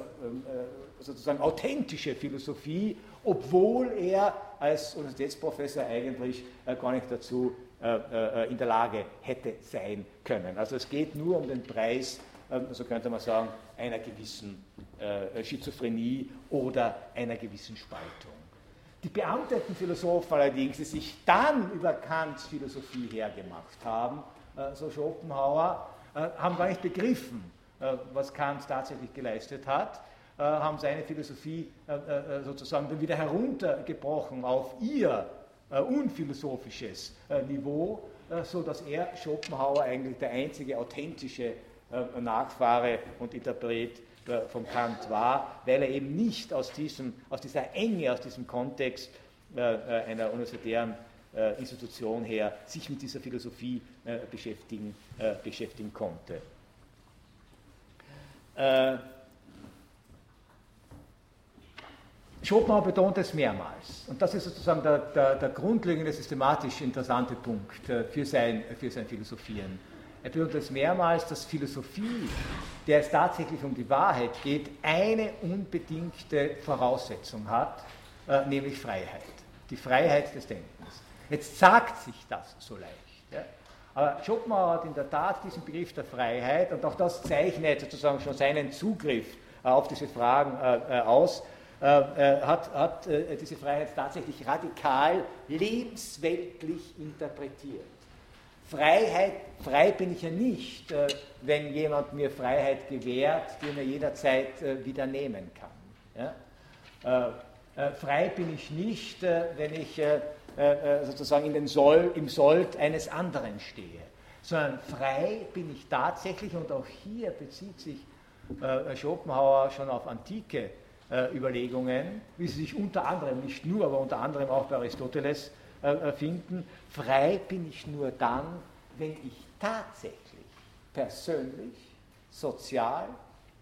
sozusagen authentische Philosophie, obwohl er als Universitätsprofessor eigentlich äh, gar nicht dazu äh, äh, in der Lage hätte sein können. Also es geht nur um den Preis, so könnte man sagen, einer gewissen Schizophrenie oder einer gewissen Spaltung. Die beamteten Philosophen allerdings, die sich dann über Kants Philosophie hergemacht haben, so Schopenhauer, haben gar nicht begriffen, was Kant tatsächlich geleistet hat äh, haben seine Philosophie äh, äh, sozusagen dann wieder heruntergebrochen auf ihr unphilosophisches Niveau, so dass er, Schopenhauer, eigentlich der einzige authentische Nachfahre und Interpret von Kant war, weil er eben nicht aus, diesem, aus dieser Enge, aus diesem Kontext einer universitären Institution her sich mit dieser Philosophie beschäftigen, beschäftigen konnte. Schopenhauer betont es mehrmals. Und das ist sozusagen der, der, der grundlegende, systematisch interessante Punkt äh, für sein, für sein Philosophieren. Er betont es mehrmals, dass Philosophie, der es tatsächlich um die Wahrheit geht, eine unbedingte Voraussetzung hat, äh, nämlich Freiheit. Die Freiheit des Denkens. Jetzt sagt sich das so leicht. Ja? Aber Schopenhauer hat in der Tat diesen Begriff der Freiheit, und auch das zeichnet sozusagen schon seinen Zugriff auf diese Fragen äh, aus, äh, äh, hat, hat äh, diese Freiheit tatsächlich radikal lebensweltlich interpretiert. Freiheit, frei bin ich ja nicht, wenn jemand mir Freiheit gewährt, die mir jederzeit wieder nehmen kann. Ja? frei bin ich nicht, wenn ich sozusagen in den Soll, im Sold eines anderen stehe, sondern frei bin ich tatsächlich, und auch hier bezieht sich Schopenhauer schon auf antike äh, Überlegungen, wie sie sich unter anderem, nicht nur, aber unter anderem auch bei Aristoteles äh, finden. Frei bin ich nur dann, wenn ich tatsächlich persönlich, sozial,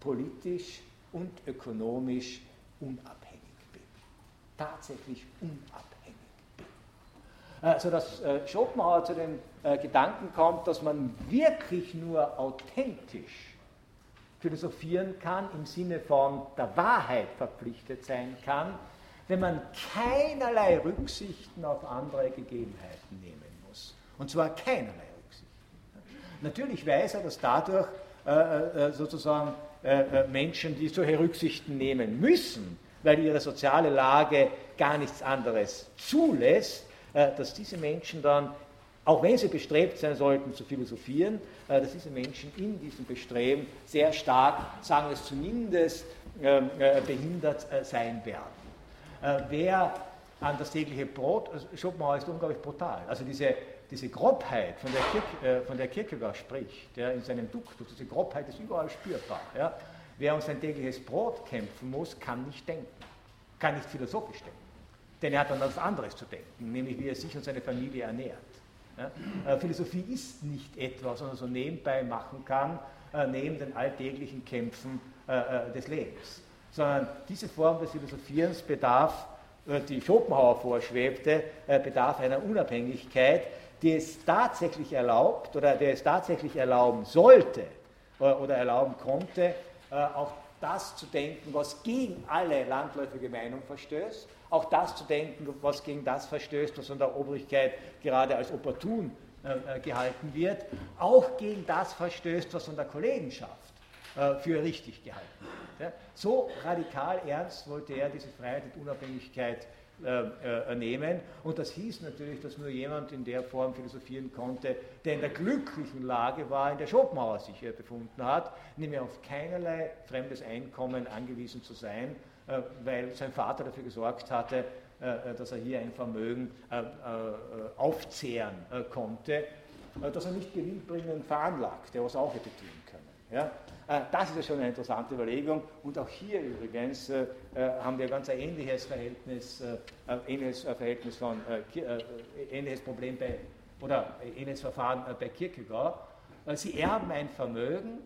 politisch und ökonomisch unabhängig bin. Tatsächlich unabhängig bin. Äh, sodass äh, Schopenhauer zu dem äh, Gedanken kommt, dass man wirklich nur authentisch philosophieren kann, im Sinne von der Wahrheit verpflichtet sein kann, wenn man keinerlei Rücksichten auf andere Gegebenheiten nehmen muss. Und zwar keinerlei Rücksichten. Natürlich weiß er, dass dadurch äh, äh, sozusagen äh, äh, Menschen, die solche Rücksichten nehmen müssen, weil ihre soziale Lage gar nichts anderes zulässt, äh, dass diese Menschen dann auch wenn sie bestrebt sein sollten zu philosophieren, äh, dass diese Menschen in diesem Bestreben sehr stark, sagen wir es zumindest, ähm, äh, behindert äh, sein werden. Wer an das tägliche Brot, also Schopenhauer ist unglaublich brutal, also diese, diese Grobheit, von der, Kirk, von der Kierkegaard spricht, der in seinem Duktus, diese Grobheit ist überall spürbar. Ja. Wer um sein tägliches Brot kämpfen muss, kann nicht denken, kann nicht philosophisch denken. Denn er hat dann etwas anderes zu denken, nämlich wie er sich und seine Familie ernährt. Ja? Äh, Philosophie ist nicht etwas, was man so nebenbei machen kann, äh, neben den alltäglichen Kämpfen äh, des Lebens. Sondern diese Form des Philosophierens bedarf, die Schopenhauer vorschwebte, bedarf einer Unabhängigkeit, die es tatsächlich erlaubt oder der es tatsächlich erlauben sollte oder erlauben konnte, auch das zu denken, was gegen alle landläufige Meinung verstößt auch das zu denken, was gegen das verstößt, was von der Obrigkeit gerade als opportun äh, äh, gehalten wird, auch gegen das verstößt, was von der Kollegenschaft äh, für richtig gehalten wird. Ja? So radikal ernst wollte er diese Freiheit und Unabhängigkeit äh, nehmen. Und das hieß natürlich, dass nur jemand in der Form philosophieren konnte, der in der glücklichen Lage war, in der Schopenhauer sich befunden hat, nämlich auf keinerlei fremdes Einkommen angewiesen zu sein, äh, weil sein Vater dafür gesorgt hatte, äh, äh, dass er hier ein Vermögen aufzehren konnte, das er nicht gewinnbringend veranlagte, was auch hätte tun können. Ja? Das ist ja schon eine interessante Überlegung. Und auch hier übrigens haben wir ganz ein ähnliches Verhältnis, ähnliches Verhältnis von, ähnliches Problem bei, oder ähnliches Verfahren bei Kierkegaard. Sie erben ein Vermögen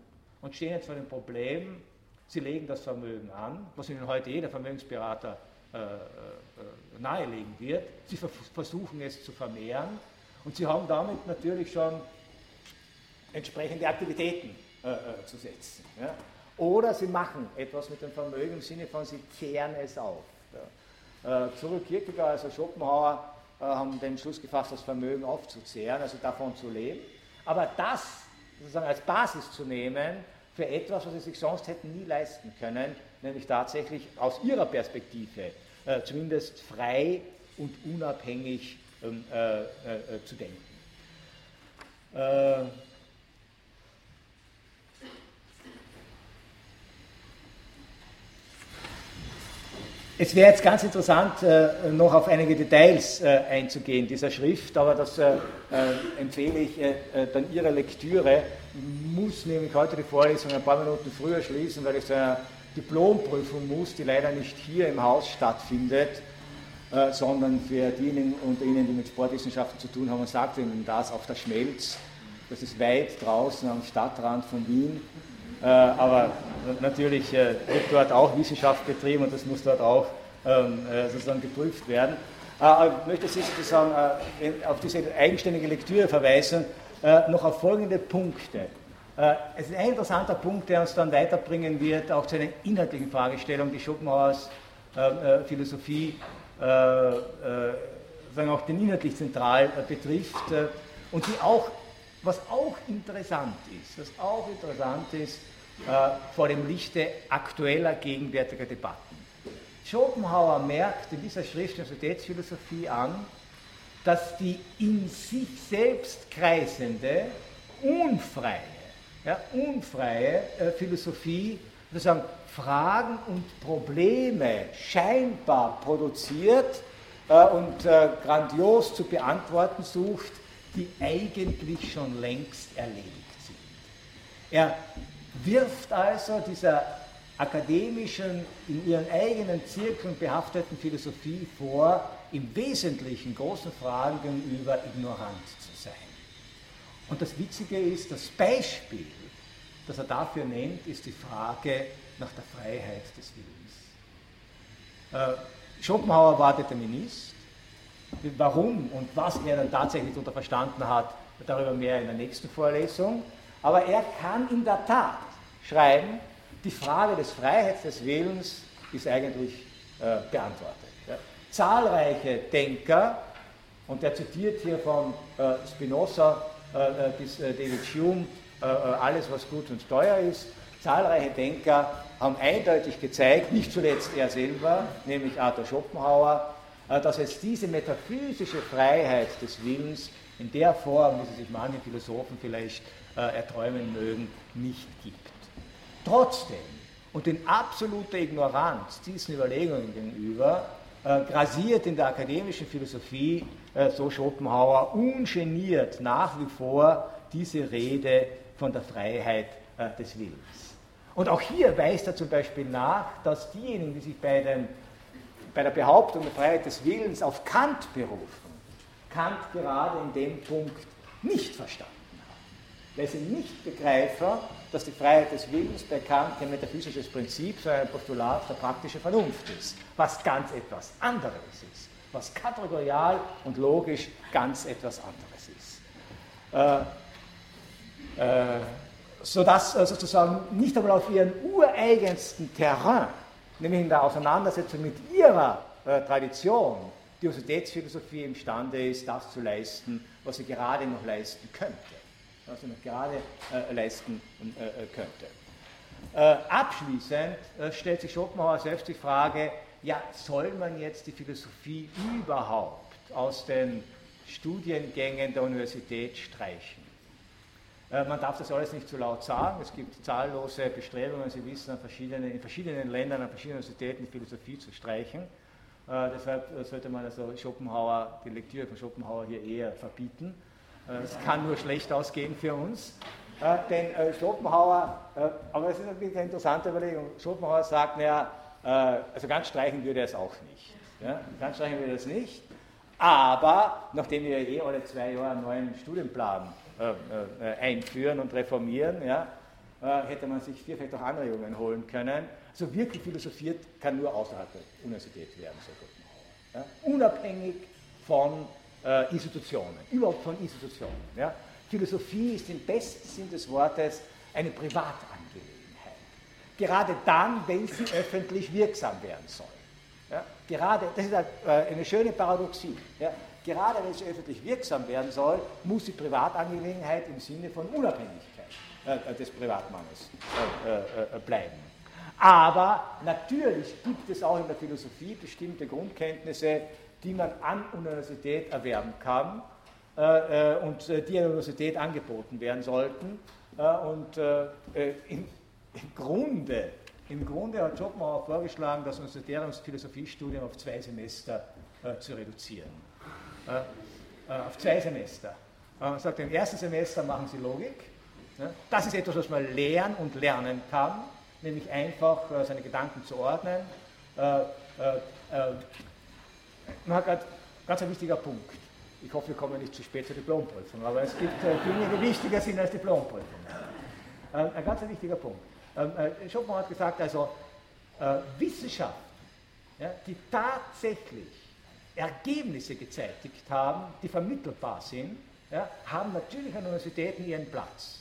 und stehen jetzt vor dem Problem, Sie legen das Vermögen an, was Ihnen heute jeder Vermögensberater äh, äh, nahelegen wird. Sie versuchen es zu vermehren und Sie haben damit natürlich schon entsprechende Aktivitäten äh, äh, zu setzen. Ja? Oder Sie machen etwas mit dem Vermögen im Sinne von, Sie kehren es auf. Ja? Äh, zurück Kierkegaard, also Schopenhauer, äh, haben den Schluss gefasst, das Vermögen aufzuzehren, also davon zu leben. Aber das sozusagen als Basis zu nehmen, für etwas, was sie sich sonst hätten nie leisten können, nämlich tatsächlich aus ihrer Perspektive äh, zumindest frei und unabhängig ähm, äh, äh, zu denken. Es wäre jetzt ganz interessant, äh, noch auf einige Details äh, einzugehen dieser Schrift, aber das äh, empfehle ich dann Ihrer Lektüre. Ich muss nämlich heute die Vorlesung ein paar Minuten früher schließen, weil ich zu einer Diplomprüfung muss, die leider nicht hier im Haus stattfindet, sondern für diejenigen unter Ihnen, die mit Sportwissenschaften zu tun haben, sagt Ihnen das auf der Schmelz. Das ist weit draußen am Stadtrand von Wien. Äh, aber natürlich äh, wird dort auch Wissenschaft betrieben und das muss dort auch ähm, äh, sozusagen geprüft werden. ich möchte Sie sozusagen auf diese eigenständige Lektüre verweisen, noch auf folgende Punkte. Es ist ein interessanter Punkt, der uns dann weiterbringen wird, auch zu einer inhaltlichen Fragestellung, die Schopenhauers Philosophie sagen auch den inhaltlich zentral betrifft und die auch was auch interessant ist, was auch interessant ist äh, vor dem Lichte aktueller, gegenwärtiger Debatten. Schopenhauer merkt in dieser Schrift der Societätsphilosophie an, dass die in sich selbst kreisende, unfreie, ja, unfreie äh, Philosophie sozusagen Fragen und Probleme scheinbar produziert äh, und äh, grandios zu beantworten sucht, die eigentlich schon längst erledigt sind. Er wirft also dieser akademischen, in ihren eigenen Zirkeln behafteten Philosophie vor, im Wesentlichen großen Fragen gegenüber ignorant zu sein. Und das Witzige ist, das Beispiel, das er dafür nennt, ist die Frage nach der Freiheit des Willens. Äh, Schopenhauer war Determinist, Warum und was er dann tatsächlich darunter verstanden hat, darüber mehr in der nächsten Vorlesung. Aber er kann in der Tat schreiben, die Frage des Freiheits des Willens ist eigentlich äh, beantwortet. Ja. Zahlreiche Denker, und er zitiert hier von äh, Spinoza äh, äh bis äh, David Hume äh, alles, was gut und teuer ist, zahlreiche Denker haben eindeutig gezeigt, nicht zuletzt er selber, nämlich Arthur Schopenhauer, dass es diese metaphysische Freiheit des Willens in der Form, wie sie sich manche Philosophen vielleicht äh, erträumen mögen, nicht gibt. Trotzdem und in absoluter Ignoranz diesen Überlegungen gegenüber äh, grasiert in der akademischen Philosophie, äh, so Schopenhauer, ungeniert nach wie vor diese Rede von der Freiheit äh, des Willens. Und auch hier weist er zum Beispiel nach, dass diejenigen, die sich bei den bei der Behauptung der Freiheit des Willens auf Kant berufen, Kant gerade in dem Punkt nicht verstanden haben. Weil sie nicht begreifen, dass die Freiheit des Willens bei Kant kein metaphysisches Prinzip, sondern ein Postulat der praktischen Vernunft ist, was ganz etwas anderes ist, was kategorial und logisch ganz etwas anderes ist. Äh, äh, sodass äh, sozusagen nicht einmal auf ihren ureigensten Terrain nämlich in der Auseinandersetzung mit ihrer äh, Tradition, die Universitätsphilosophie imstande ist, das zu leisten, was sie gerade noch leisten könnte. Was sie noch gerade äh, leisten äh, äh könnte. Äh, abschließend äh, stellt sich Schopenhauer selbst die Frage, ja, soll man jetzt die Philosophie überhaupt aus den Studiengängen der Universität streichen? Äh, man darf das alles nicht zu laut sagen. Es gibt zahllose Bestrebungen, Sie wissen, verschiedenen, in verschiedenen Ländern, an verschiedenen Universitäten die Philosophie zu streichen. Äh, deshalb äh, sollte man also Schopenhauer, die Lektüre von Schopenhauer hier eher verbieten. Es kann nur schlecht ausgehen für uns. Äh, denn äh, Schopenhauer, äh, aber das ist eine interessante Überlegung, Schopenhauer sagt, naja, äh, also ganz streichen würde er es auch nicht. Ja? Ganz streichen würde er es nicht, aber nachdem wir eh alle zwei Jahre einen neuen Studienplan äh, äh, einführen und reformieren, ja, hätte man sich vielleicht auch Anregungen holen können. Also wirklich philosophiert kann nur außerhalb der Universität werden, so Schopenhauer. Ja? Unabhängig von Institutionen, überhaupt von Institutionen. Ja? Philosophie ist im besten Sinn des Wortes eine Privatangelegenheit. Gerade dann, wenn sie öffentlich wirksam werden soll. Ja, gerade, das ist eine schöne Paradoxie. Gerade wenn sie öffentlich wirksam werden soll, muss sie Privatangelegenheit im Sinne von Unabhängigkeit äh, des Privatmannes äh, äh, äh, bleiben. Aber natürlich gibt es auch in der Philosophie bestimmte Grundkenntnisse, die man an Universität erwerben kann äh, äh, und äh, die an Universität angeboten werden sollten. und im, im, Grunde, im Grunde hat Schopenhauer vorgeschlagen, das universitäre Philosophiestudium auf zwei Semester zu reduzieren. Auf zwei Semester. Er sagt, im ersten Semester machen Sie Logik. Das ist etwas, was man lernen und lernen kann, nämlich einfach seine Gedanken zu ordnen. Noch ein ganz wichtiger Punkt. Ich hoffe, wir kommen nicht zu spät zur Diplomprüfung, aber es gibt äh, Dinge, die wichtiger sind als Diplomprüfung. Ein ganz wichtiger Punkt. Ähm, äh, Schopenhauer hat gesagt, also äh, Wissenschaft, die tatsächlich Ergebnisse gezeitigt haben, die vermittelbar sind, ja, haben natürlich an Universitäten ihren Platz.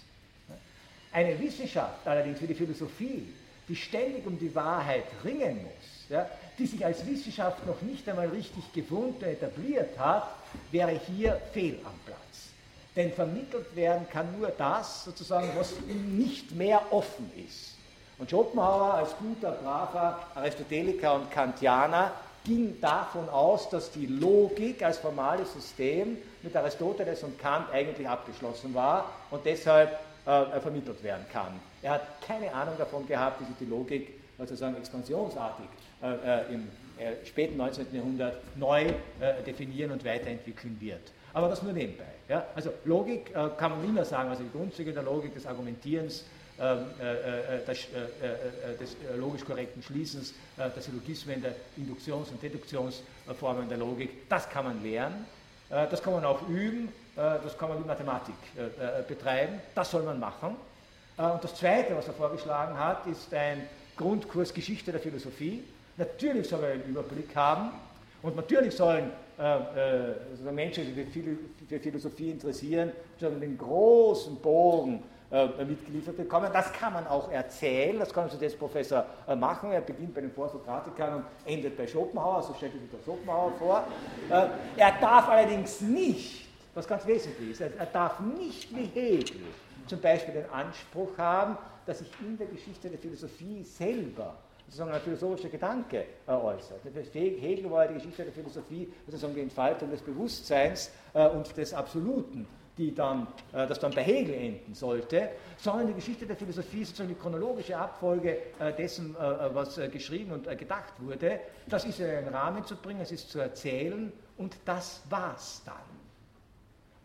Eine Wissenschaft allerdings wie die Philosophie, die ständig um die Wahrheit ringen muss, ja, die sich als Wissenschaft noch nicht einmal richtig gefunden, etabliert hat, wäre hier fehl am Platz. Denn vermittelt werden kann nur das, sozusagen, was nicht mehr offen ist. Und Schopenhauer als guter, braver Aristoteliker und Kantianer ging davon aus, dass die Logik als formales System mit Aristoteles und Kant eigentlich abgeschlossen war und deshalb äh, vermittelt werden kann. Er hat keine Ahnung davon gehabt, wie sich die Logik sozusagen expansionsartig äh, äh, im äh, späten 19. Jahrhundert neu äh, definieren und weiterentwickeln wird. Aber das nur nebenbei. Ja? Also Logik äh, kann man immer sagen, also die Grundzüge der Logik, des Argumentierens, des, des, logisch korrekten Schließens, der Syllogismen, der Induktions- und Deduktionsformen der Logik, das kann man lernen, das kann man auch üben, das kann man wie Mathematik betreiben, das soll man machen. Und das Zweite, was er vorgeschlagen hat, ist ein Grundkurs Geschichte der Philosophie. Natürlich soll er einen Überblick haben und natürlich sollen äh, äh, Menschen, die sich für Philosophie interessieren, den großen Bogen äh, mitgeliefert bekommen. Das kann man auch erzählen, das kann also der Professor äh, machen. Er beginnt bei den Vorsokratikern und endet bei Schopenhauer, so stellt sich der Schopenhauer vor. Äh, er darf allerdings nicht, was ganz wesentlich ist, er, er darf nicht wie Hegel zum Beispiel den Anspruch haben, dass sich in der Geschichte der Philosophie selber sozusagen ein philosophischer Gedanke äußert. Hegel war die Geschichte der Philosophie sozusagen die Entfaltung des Bewusstseins und des Absoluten, die dann, äh, das dann bei Hegel enden sollte, sondern die Geschichte der Philosophie ist sozusagen die chronologische Abfolge äh, dessen, was geschrieben und gedacht wurde. Das ist in einen Rahmen zu bringen, es ist zu erzählen und das war's dann.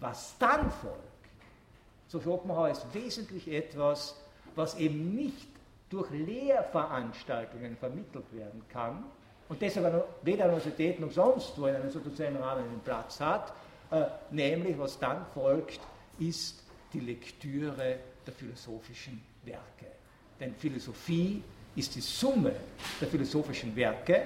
Was dann folgt, so Schopenhauer, ist wesentlich etwas, was eben nicht durch Lehrveranstaltungen vermittelt werden kann und deshalb weder an Universitäten noch sonst wo in einem sozialen Rahmen einen Platz hat, äh, nämlich was dann folgt, ist die Lektüre der philosophischen Werke. Denn Philosophie ist die Summe der philosophischen Werke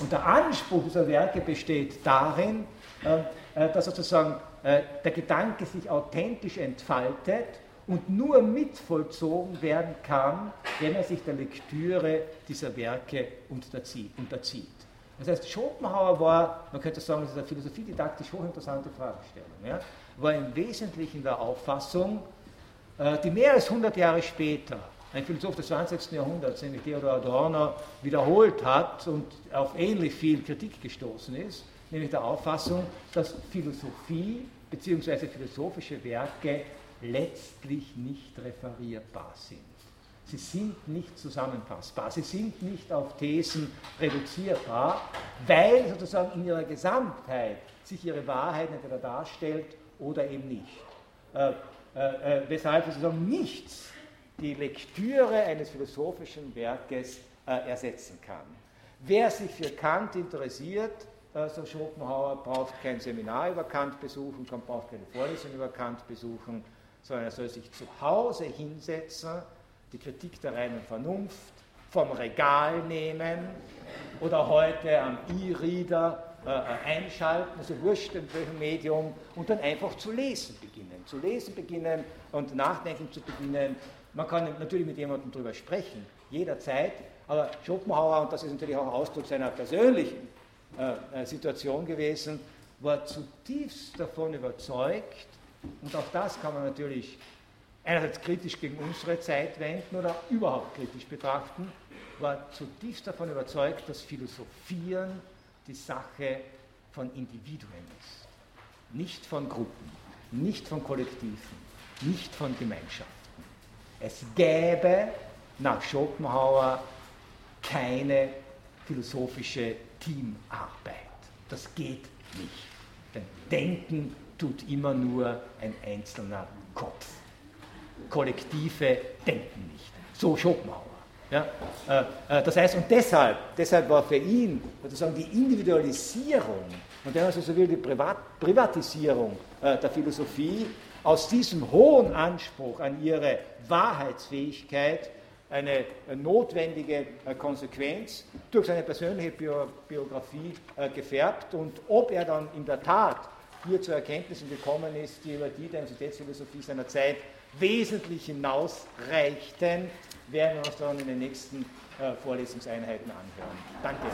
und der Anspruch dieser Werke besteht darin, äh, äh dass sozusagen äh, der Gedanke sich authentisch entfaltet und nur mitvollzogen werden kann, wenn er sich der Lektüre dieser Werke unterzieht. Das heißt, Schopenhauer war, man könnte sagen, das ist eine philosophiedidaktisch hochinteressante Fragestellung, ja, war im Wesentlichen der Auffassung, äh, die mehr als 100 Jahre später ein Philosoph des 20. Jahrhunderts, nämlich Theodor Adorno, wiederholt hat und auf ähnlich viel Kritik gestoßen ist, nämlich der Auffassung, dass Philosophie bzw. philosophische Werke letztlich nicht referierbar sind. Sie sind nicht zusammenfassbar, sie sind nicht auf Thesen reduzierbar, weil sozusagen in ihrer Gesamtheit sich ihre Wahrheit entweder darstellt oder eben nicht. weshalb sozusagen nichts die Lektüre eines philosophischen Werkes ersetzen kann. Wer sich für Kant interessiert, so Schopenhauer, braucht kein Seminar über Kant besuchen, braucht keine Vorlesung über Kant besuchen, sondern er soll sich zu Hause hinsetzen, die Kritik der reinen Vernunft vom Regal nehmen oder heute am E-Reader äh, einschalten, also wurscht in welchem Medium, und dann einfach zu lesen beginnen. Zu lesen beginnen und nachdenken zu beginnen. Man kann natürlich mit jemandem darüber sprechen, jederzeit, aber Schopenhauer, und das ist natürlich auch Ausdruck seiner persönlichen äh, äh Situation gewesen, war zutiefst davon überzeugt, und auch das kann man natürlich einerseits kritisch gegen unsere Zeit wenden oder überhaupt kritisch betrachten, war zutiefst davon überzeugt, dass Philosophieren die Sache von Individuen ist, nicht von Gruppen, nicht von Kollektiven, nicht von Gemeinschaften. Es gäbe nach Schopenhauer keine philosophische Teamarbeit. Das geht nicht. Denn Denken tut immer nur ein einzelner Kopf. Kollektive denken nicht. So Schopenhauer. Ja? Äh, äh, das heißt, und deshalb, deshalb war für ihn sozusagen die Individualisierung und wenn man so will, die Privat Privatisierung äh, der Philosophie aus diesem hohen Anspruch an ihre Wahrheitsfähigkeit eine notwendige Konsequenz durch seine persönliche Biografie gefärbt und ob er dann in der Tat hier zu Erkenntnissen gekommen ist, die über die der Universitätsphilosophie seiner Zeit wesentlich hinausreichten, werden wir uns dann in den nächsten äh, Vorlesungseinheiten anhören. Danke.